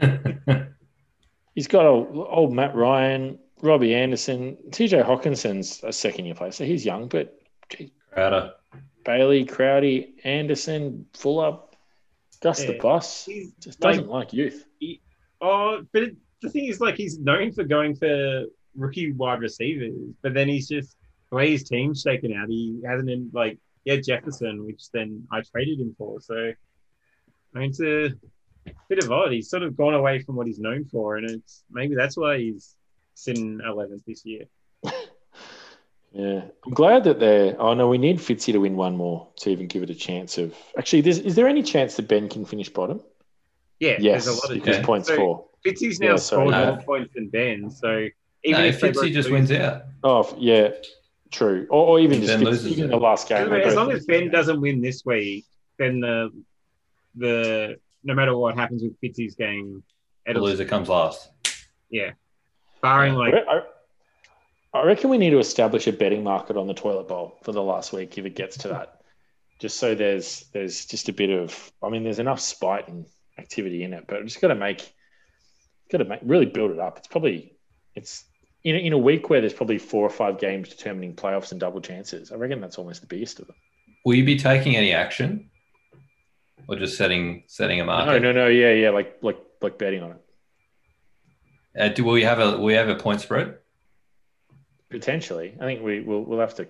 He's got old, old Matt Ryan, Robbie Anderson, TJ Hockenson's a second year player, so he's young, but gee, Crowder. Bailey, Crowdy, Anderson, Fuller, Gus the Yeah. Boss He's just like- doesn't like youth. Oh, but it, the thing is, like, he's known for going for rookie wide receivers, but then he's just the way his team's shaken out. He hasn't been like, yeah, Jefferson, which then I traded him for. So, I mean, it's a bit of odd. He's sort of gone away from what he's known for, and it's maybe that's why he's sitting 11th this year. Yeah, I'm glad that they're. Oh no, we need Fitzy to win one more to even give it a chance of. Actually, there's, is there any chance that Ben can finish bottom? Yeah, Yes, there's a lot of because Yeah. points So- four. Fitzy's now Yeah, scored No. more points than Ben. So even No, if they Fitzy just wins out. Oh yeah, true. Or, or even And just Ben loses even the last game. they as long as Ben doesn't win this week, then the the no matter what happens with Fitzy's game, The it'll loser comes last. Yeah, barring I, like I, I reckon we need to establish a betting market on the toilet bowl for the last week if it gets to that. Just so there's there's just a bit of I mean there's enough spite and activity in it, but just got to make got to make really build it up. It's probably it's in a, in a week where there's probably four or five games determining playoffs and double chances. I reckon that's almost the biggest of them. Will you be taking any action, or just setting setting a market? No, no, no, yeah, yeah, like like like betting on it Uh, do will we have a will we have a point spread? potentially. I think we will we'll have to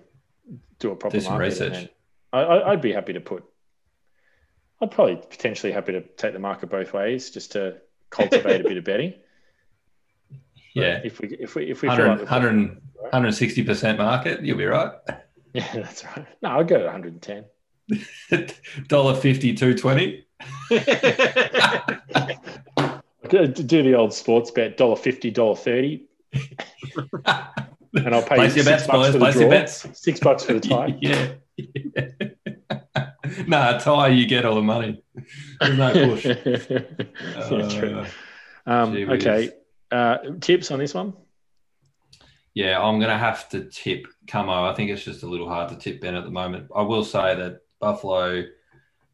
do a proper Do some research. I, I, I'd be happy to put. I'd probably potentially happy to take the market both ways, just to cultivate a bit of betting. Yeah, If we if we if we feel 100, like 100, 160 percent market. You'll be right. yeah, that's right. No, I'll go to 110. Dollar fifty two twenty. Do the old sports bet, dollar fifty, dollar thirty, and I'll pay Place you your six bets, bucks boys. for the Place your draw. bets. Six bucks for the tie. yeah. nah, tie. You get all the money. There's no push. yeah, true. Uh, Um, okay. Uh, tips on this one? Yeah, I'm going to have to tip Camo. I think it's just a little hard to tip Ben at the moment. I will say that Buffalo,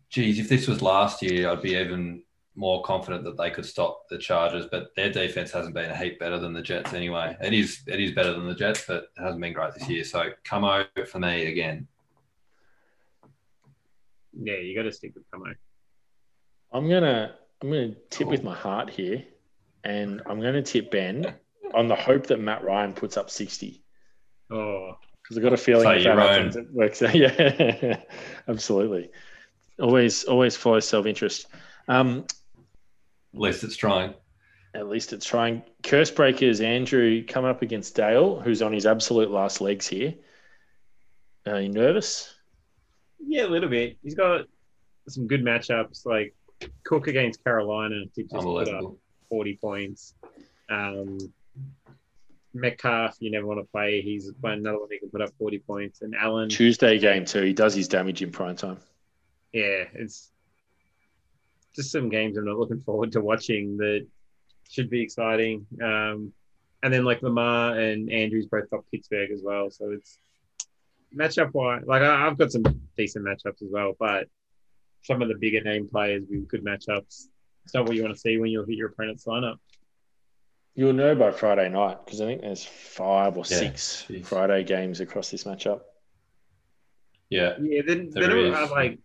geez, if this was last year, I'd be even more confident that they could stop the Chargers. But their defense hasn't been a heap better than the Jets anyway. It is it is better than the Jets, but it hasn't been great this year. So Camo for me again. yeah, you got to stick with Camo. I'm gonna I'm gonna tip with my heart here, and I'm gonna tip Ben on the hope that Matt Ryan puts up 60 Oh, because I've got a feeling So if that happens, it works. out. Yeah, absolutely. Always always follow self interest. Um, At least it's trying. at least it's trying. Curse breakers Andrew coming up against Dale, who's on his absolute last legs here. Are you nervous? yeah, a little bit. He's got some good matchups like Cook against Carolina. Did just put up Unbelievable. 40 points. Um, Metcalf, you never want to play. He's another one who can put up 40 points. And Allen, Tuesday game too. He does his damage in prime time. yeah, it's just some games I'm not looking forward to watching that should be exciting. Um, and then like Lamar and Andrews both got Pittsburgh as well. So it's matchup wise, like I've got some decent matchups as well, but some of the bigger name players with good matchups. It's not what you want to see when you hit your opponent's lineup. You'll know by Friday night because I think there's five or Yeah, six jeez. Friday games across this matchup. Yeah. Yeah, then There then is. are like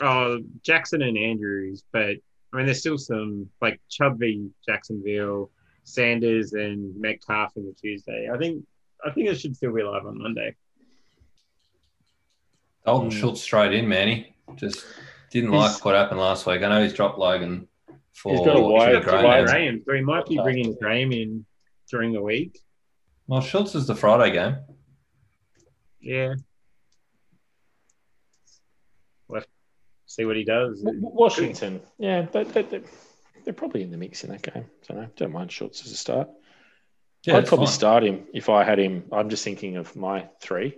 oh Jackson and Andrews, but I mean there's still some like Chubb v Jacksonville, Sanders and Metcalf in the Tuesday. I think I think it should still be live on Monday. Dalton Mm. Schultz straight in, Manny. Just didn't He's- like what happened last week. I know he's dropped Logan for He's got a Jimmy wide- Graham. wide- Graham, so he might be bringing Graham in during the week. Well, Schultz is the Friday game. Yeah. Let's see what he does. Washington, yeah, they, they, they, they're probably in the mix in that game. So no, don't mind Schultz as a start. Yeah, I'd probably fine. start him if I had him. I'm just thinking of my three: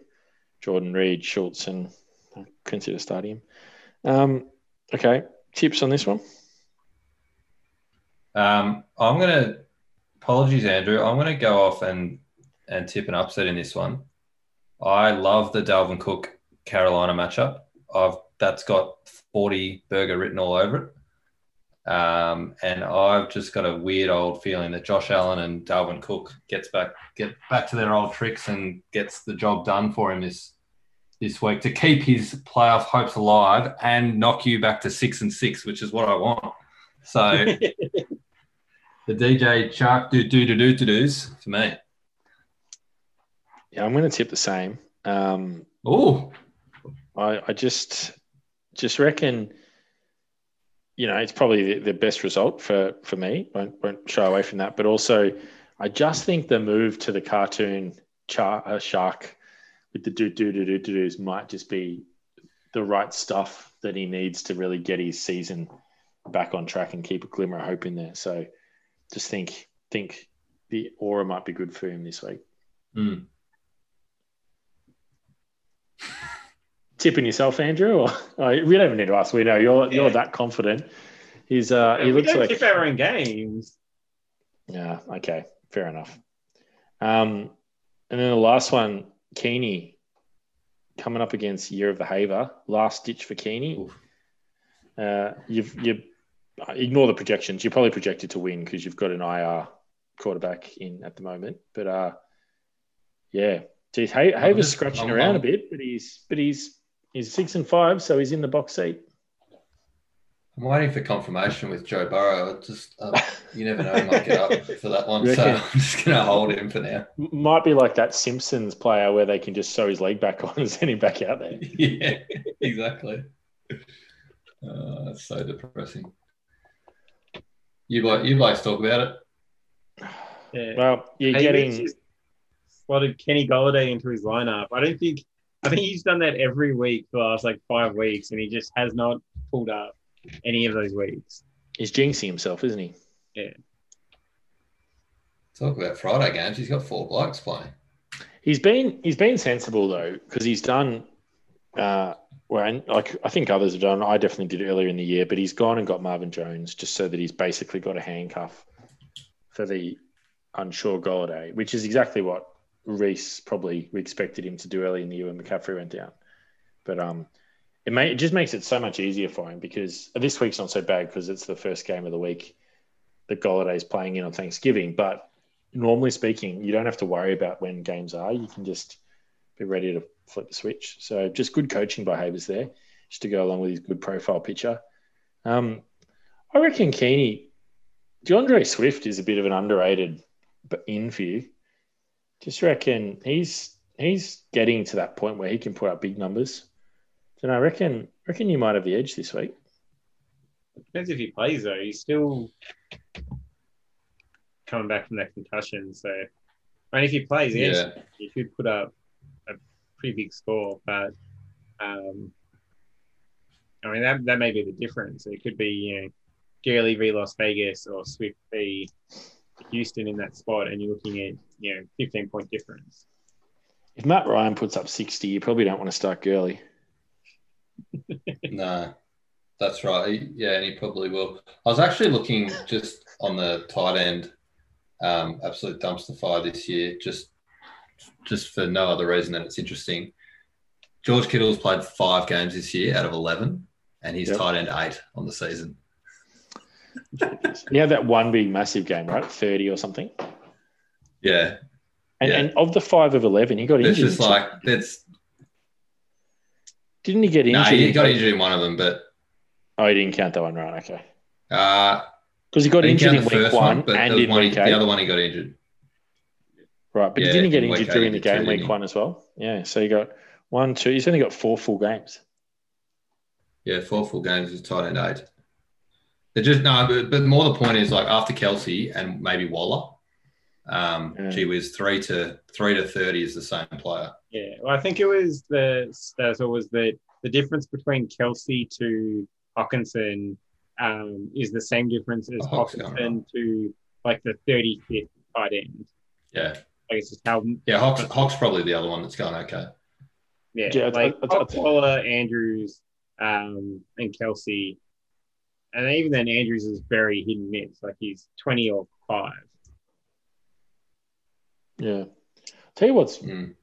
Jordan Reed, Schultz, and I'd consider starting him. Um, okay, tips on this one. Um, I'm gonna apologies, Andrew. I'm gonna go off and and tip an upset in this one. I love the Dalvin Cook Carolina matchup. I've that's got 40 burger written all over it. Um, and I've just got a weird old feeling that Josh Allen and Dalvin Cook gets back get back to their old tricks and gets the job done for him this this week to keep his playoff hopes alive and knock you back to six and six, which is what I want. So the DJ Shark do do do do do do's for me. Yeah, I'm going to tip the same. Um, Oh, I, I just just reckon, you know, it's probably the, the best result for for me. Won't won't shy away from that. But also, I just think the move to the cartoon char, uh, shark with the do do do do do do's might just be the right stuff that he needs to really get his season back on track and keep a glimmer of hope in there. So, just think think the aura might be good for him this week. Hmm. tipping yourself, Andrew? Or oh, we don't even need to ask. We know you're you're that confident. He's uh he we looks like tip our own games. yeah okay fair enough. Um, and then the last one, Keeney, coming up against Year of the Haver, last ditch for Keeney. Uh, you've you ignore the projections. You're probably projected to win because you've got an IR quarterback in at the moment. But uh, yeah, geez, Ha- Haver's scratching around I'm- a bit, but he's but he's he's six and five, so he's in the box seat. I'm waiting for confirmation with Joe Burrow. Just uh, you never know, he might get up for that one. So? I'm just gonna hold him for now. Might be like that Simpsons player where they can just sew his leg back on and send him back out there. yeah, exactly. Uh, that's so depressing. You like you like to talk about it. Yeah. Well, you're Hey, getting Mitch slotted Kenny Golladay into his lineup. I don't think. I think he's done that every week for the last like five weeks, and he just has not pulled up any of those weeks. he's jinxing himself, isn't he? Yeah. Talk about Friday games. He's got four blokes playing. He's been he's been sensible though because he's done. Uh, well, and like I think others have done. I definitely did earlier in the year, but he's gone and got Marvin Jones just so that he's basically got a handcuff for the unsure Golladay, which is exactly what Reese probably we expected him to do early in the year when McCaffrey went down. But um, it may it just makes it so much easier for him because this week's not so bad because it's the first game of the week that Golladay's playing in on Thanksgiving. But normally speaking, you don't have to worry about when games are. You can just be ready to flip the switch. So just good coaching by Havers there, just to go along with his good profile picture. Um, I reckon Keeney, DeAndre Swift is a bit of an underrated b- in for you. Just reckon he's he's getting to that point where he can put up big numbers. So I reckon reckon you might have the edge this week. Depends if he plays though. He's still coming back from that concussion, so I mean, if he plays, yes, Yeah. he should put up a pretty big score. But um, I mean, that that may be the difference. It could be you know, Gurley v Las Vegas or Swift v Houston in that spot, and you're looking at you know 15 point difference. If Matt Ryan puts up sixty, you probably don't want to start Gurley. No, that's right. Yeah, and he probably will. I was actually looking just on the tight end, um, absolute dumpster fire this year, just just for no other reason than it's interesting. George Kittle's played five games this year out of eleven, and he's Yep. tight end eight on the season. He had that one big massive game, right? Thirty or something. Yeah, And, Yeah. and of the five of eleven, he got it's injured. just like that's. didn't he get injured? No, injured? he got injured in one of them, but Oh, he didn't count that one, right? Okay, uh, because he got I injured count in the week first one, but and there in one he- week eight, the other one he got injured. Right? But Yeah, didn't get in injured during the game too, week one as well? Yeah, so he got one, two. He's only got four full games. Yeah, four full games is tight end eight. It just no, but, but more the point is like after Kelce and maybe Waller, um, Yeah. gee whiz, three to three to thirty is the same player. Yeah, well, I think it was the stats or was that the difference between Kelce to Hockenson um, is the same difference as Oh, Hockenson to like the 35th tight end. Yeah, Like it's just how yeah. Hawks, Hawks probably the other one that's going okay. yeah, Yeah, I- like I- I- Waller, Andrews, um, and Kelce, and even then Andrews is very hit and miss. Like he's 20 or five. Yeah. Tell you what's Mm.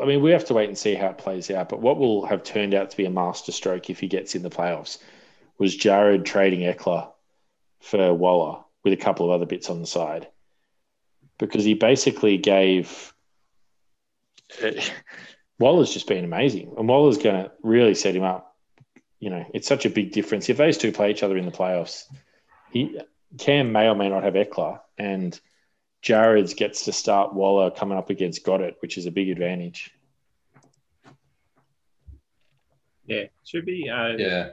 I mean, we have to wait and see how it plays out. But what will have turned out to be a masterstroke if he gets in the playoffs was Jared trading Ekeler for Waller with a couple of other bits on the side, because he basically gave. Waller's just been amazing, and Waller's going to really set him up. You know, it's such a big difference if those two play each other in the playoffs. He Cam may or may not have Ekeler, and Jared's gets to start Waller coming up against Goddard, which is a big advantage. Yeah, should be. Uh, Yeah.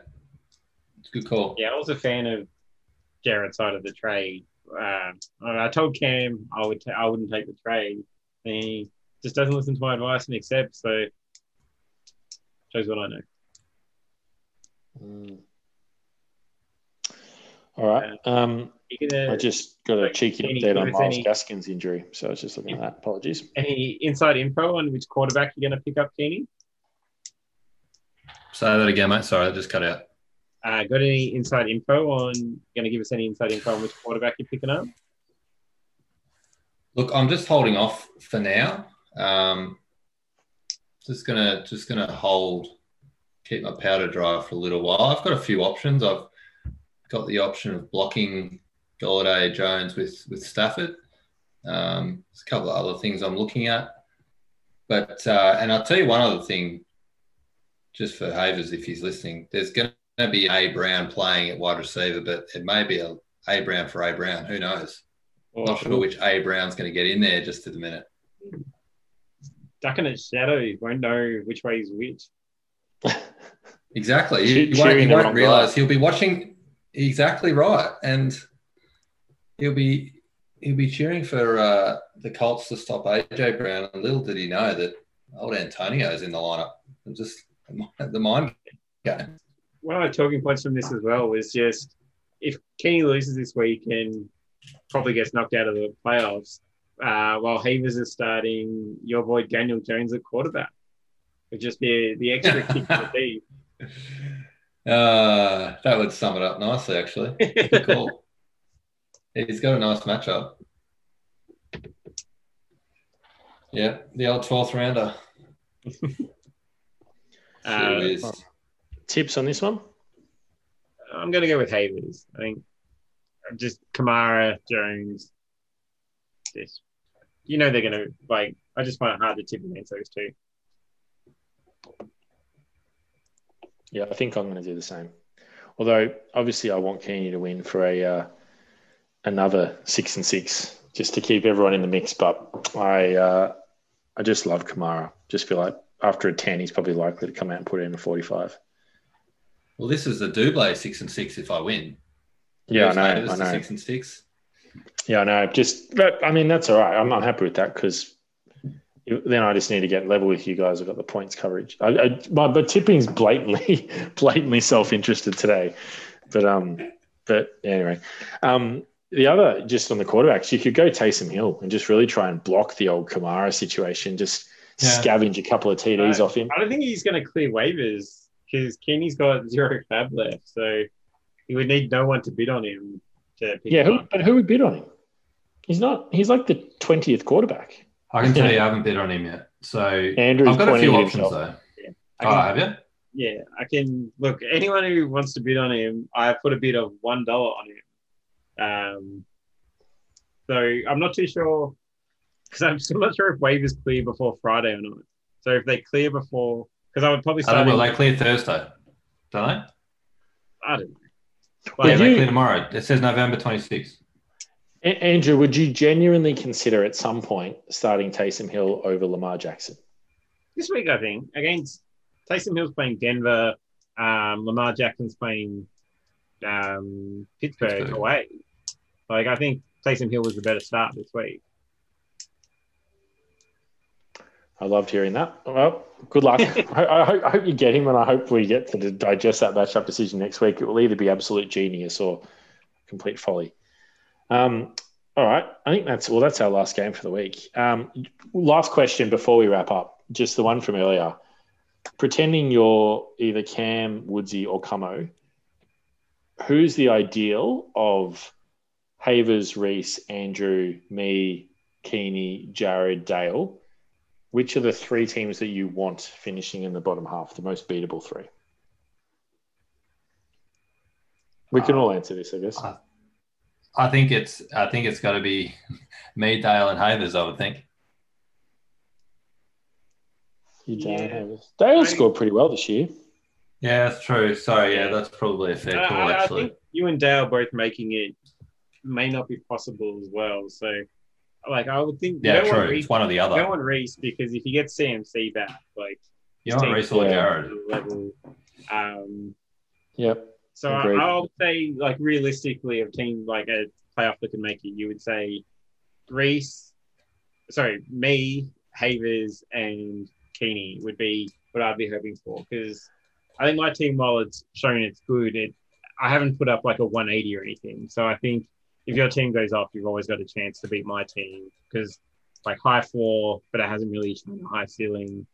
It's a good call. Yeah, I was a fan of Jared's side of the trade. Um, I told Cam I would ta- I wouldn't take the trade, and he just doesn't listen to my advice and accepts. So shows what I know. Mm. All right. Um, gonna, I just got a Like, cheeky update on Myles any- Gaskin's injury, so I was just looking at that. Apologies. any inside info on which quarterback you're going to pick up, Keeney? Say that again, mate. Sorry, I just cut out. Uh, got any inside info on? Going to give us any inside info on which quarterback you're picking up? Look, I'm just holding off for now. Um, just gonna just gonna hold, keep my powder dry for a little while. I've got a few options. I've got the option of blocking Golladay Jones with with Stafford. Um, there's a couple of other things I'm looking at, but uh, and I'll tell you one other thing, just for Havers if he's listening. There's going to be A Brown playing at wide receiver, but it may be a A Brown for A Brown. Who knows? Or Not sure which A Brown's going to get in there just at the minute. Duck in at shadow, you won't know which way he's which. Exactly. You, you won't, you won't realize guy. he'll be watching. Exactly right, and he'll be he'll be cheering for uh, the Colts to stop AJ Brown. And little did he know that old Antonio's in the lineup. And just the mind game. One of the talking points from this as well was just if Kenny loses this week and probably gets knocked out of the playoffs, uh, while Havers is starting, your boy Daniel Jones at quarterback would just be the extra kick to the teeth. Uh, that would sum it up nicely, actually. Good call. He's got a nice matchup. Yeah, the old 12th rounder. Uh, is. Tips on this one? I'm going to go with Havers. I think just Kamara, Jones. Just, you know they're going to like. I just find it hard to tip against those two. Yeah, I think I'm going to do the same. Although obviously I want Keeney to win for a uh, another six and six just to keep everyone in the mix. But I uh, I just love Kamara. Just feel like after a ten, he's probably likely to come out and put in a forty-five. Well, this is the double six and six if I win. Yeah, I Yes, mate, know. this I is know. Six and six. Yeah, I know. Just, but I mean, that's all right. I'm not happy with that because then I just need to get level with you guys. I've got the points coverage. I, I, but, but tipping's blatantly, blatantly self-interested today. But um, but anyway, um, the other just on the quarterbacks, you could go Taysom Hill and just really try and block the old Kamara situation. Just Yeah. scavenge a couple of TDs Right. off him. I don't think he's going to clear waivers because Kenny's got zero fab left, so he would need no one to bid on him to pick Yeah, who, but who would bid on him? He's not. He's like the twentieth quarterback. I can tell you I haven't bid on him yet. So Andrew's I've got a few options himself. though. I Oh, have you? Yeah, I can look. Anyone who wants to bid on him, I put a bid of one dollar on him. Um, so I'm not too sure because I'm still not sure if waivers clear before Friday or not. So if they clear before, because I would probably I start. don't know. him- They clear Thursday, don't they? I don't know. Would yeah, But they you- clear tomorrow. It says November 26th. Andrew, would you genuinely consider at some point starting Taysom Hill over Lamar Jackson? this week, I think against Taysom Hill's playing Denver. Um, Lamar Jackson's playing um, Pittsburgh, Pittsburgh. away. Like I think Taysom Hill was the better start this week. I loved hearing that. Well, good luck. I, I, hope, I hope you get him, and I hope we get to digest that matchup decision next week. It will either be absolute genius or complete folly. Um, all right, I think that's well. That's our last game for the week. Um, last question before we wrap up, just the one from earlier. Pretending you're either Cam, Woodsy, or Camo, who's the ideal of Havers, Reese, Andrew, me, Keeney, Jared, Dale? Which are the three teams that you want finishing in the bottom half, the most beatable three? We can Uh, all answer this, I guess. I- I think it's I think it's got to be me, Dale, and Havers. I would think. You Yeah. don't have. Dale I- scored pretty well this year. Yeah, that's true. Sorry, yeah, Yeah. that's probably a fair I, call, I- I actually. think you and Dale both making it may not be possible as well. So, like, I would think yeah, you don't want true. Reese, It's one or the you don't other. want Reese because if you get CMC back, like, You want team- Reese or Yeah. Jared? level. Um, Yep. so I, Agreed. I would say, like, realistically, of team like a playoff that could make it, you would say Reese, sorry, me, Havers, and Keeney would be what I'd be hoping for because I think my team, while it's shown it's good, it I haven't put up like a 180 or anything. So I think if your team goes off, you've always got a chance to beat my team because like high floor, but it hasn't really shown a high ceiling.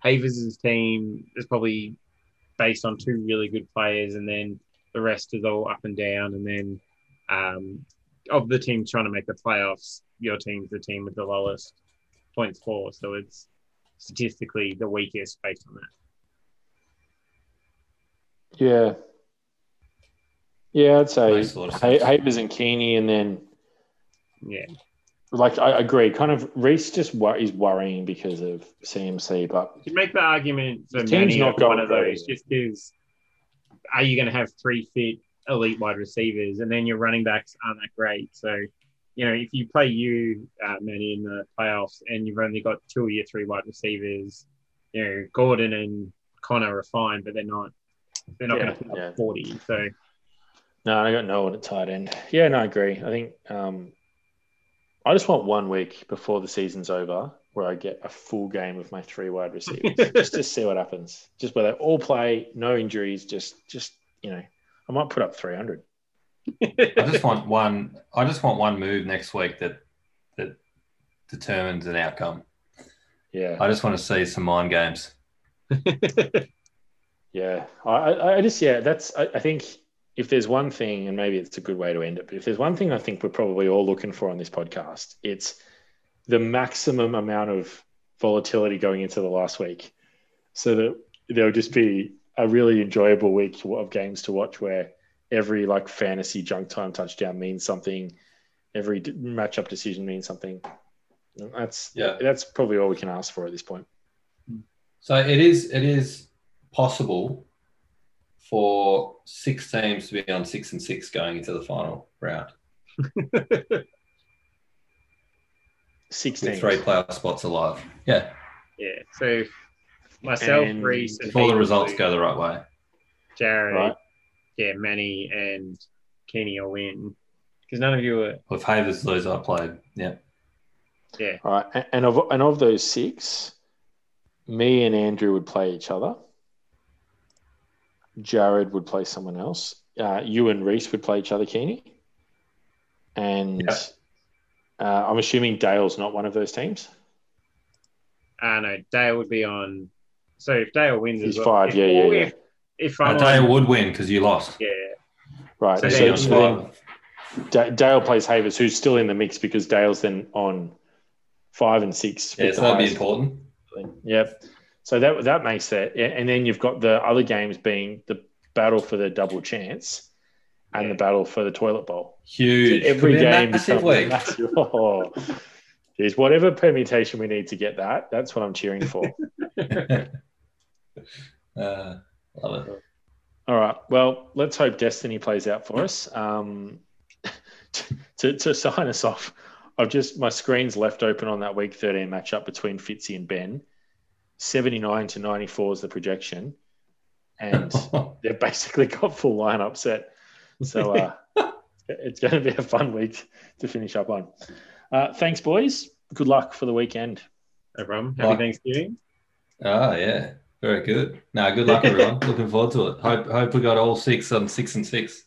Havers' team is probably based on two really good players, and then the rest is all up and down. And then um, of the teams trying to make the playoffs, your team's the team with the lowest points for. So it's statistically the weakest based on that. Yeah. Yeah, I'd say Makes a lot of Ha- sense. Havers and Keeney, and then Yeah. like I agree. Kind of Reese just wor- is worrying because of CMC, but You make the argument for The many not one of very those just because are you going to have three fit elite wide receivers and then your running backs aren't that great. So, you know, if you play you, uh, Manny, in the playoffs and you've only got two of your three wide receivers, you know, Gordon and Conner are fine, but they're not. They're not Yeah, going to put up yeah. forty. So no, I got no one at tight end. Yeah, no, I agree. I think um, I just want one week before the season's over where I get a full game of my three wide receivers just to see what happens. Just where they all play, no injuries. Just, just you know, I might put up three hundred. I just want one. I just want one move next week that that determines an outcome. Yeah, I just want to see some mind games. Yeah, I, I just yeah, that's I, I think if there's one thing, and maybe it's a good way to end it, but if there's one thing I think we're probably all looking for on this podcast, it's the maximum amount of volatility going into the last week, so that there'll just be a really enjoyable week of games to watch where every like fantasy junk time touchdown means something, every matchup decision means something. That's Yeah. that's probably all we can ask for at this point. So it is. It is possible for six teams to be on six and six going into the final round Sixteen. with three playoff spots alive. Yeah, yeah. So myself, And Reese, and if all the results go the right way. Jared, Right. yeah, Manny and Kenny will win because none of you are. If Havers lose, I played. Yeah. Yeah, All right, and of and of those six, me and Andrew would play each other. Jared would play someone else. Uh, you and Reese would play each other, Keeney. And Yeah. uh, I'm assuming Dale's not one of those teams. uh, no, Dale would be on. So if Dale wins, He's as well, five. if, Yeah, yeah, or yeah. If, if Uh, I'm Dale on, would win because you lost. yeah, Right. So So, so Dale then Dale plays Havers, who's still in the mix because Dale's then on five and six. Yeah, with so the that'd be important. Yep. So that that makes that, and then you've got the other games being the battle for the double chance and Yeah. the battle for the toilet bowl. Huge. So every Could be a game massive massive- Oh, geez, whatever permutation we need to get that, that's what I'm cheering for. uh, love it. All right. Well, let's hope Destiny plays out for us. Um, to, to sign us off, I've just my screen's left open on that week 13 matchup between Fitzy and Ben. 79 to 94 is the projection. And they've basically got full lineup set. So uh, it's going to be a fun week to finish up on. Uh, thanks, boys. Good luck for the weekend. Everyone. Happy Like- Thanksgiving. oh yeah, very good. Now, good luck everyone. Looking forward to it. Hope hope we got all six on six and six.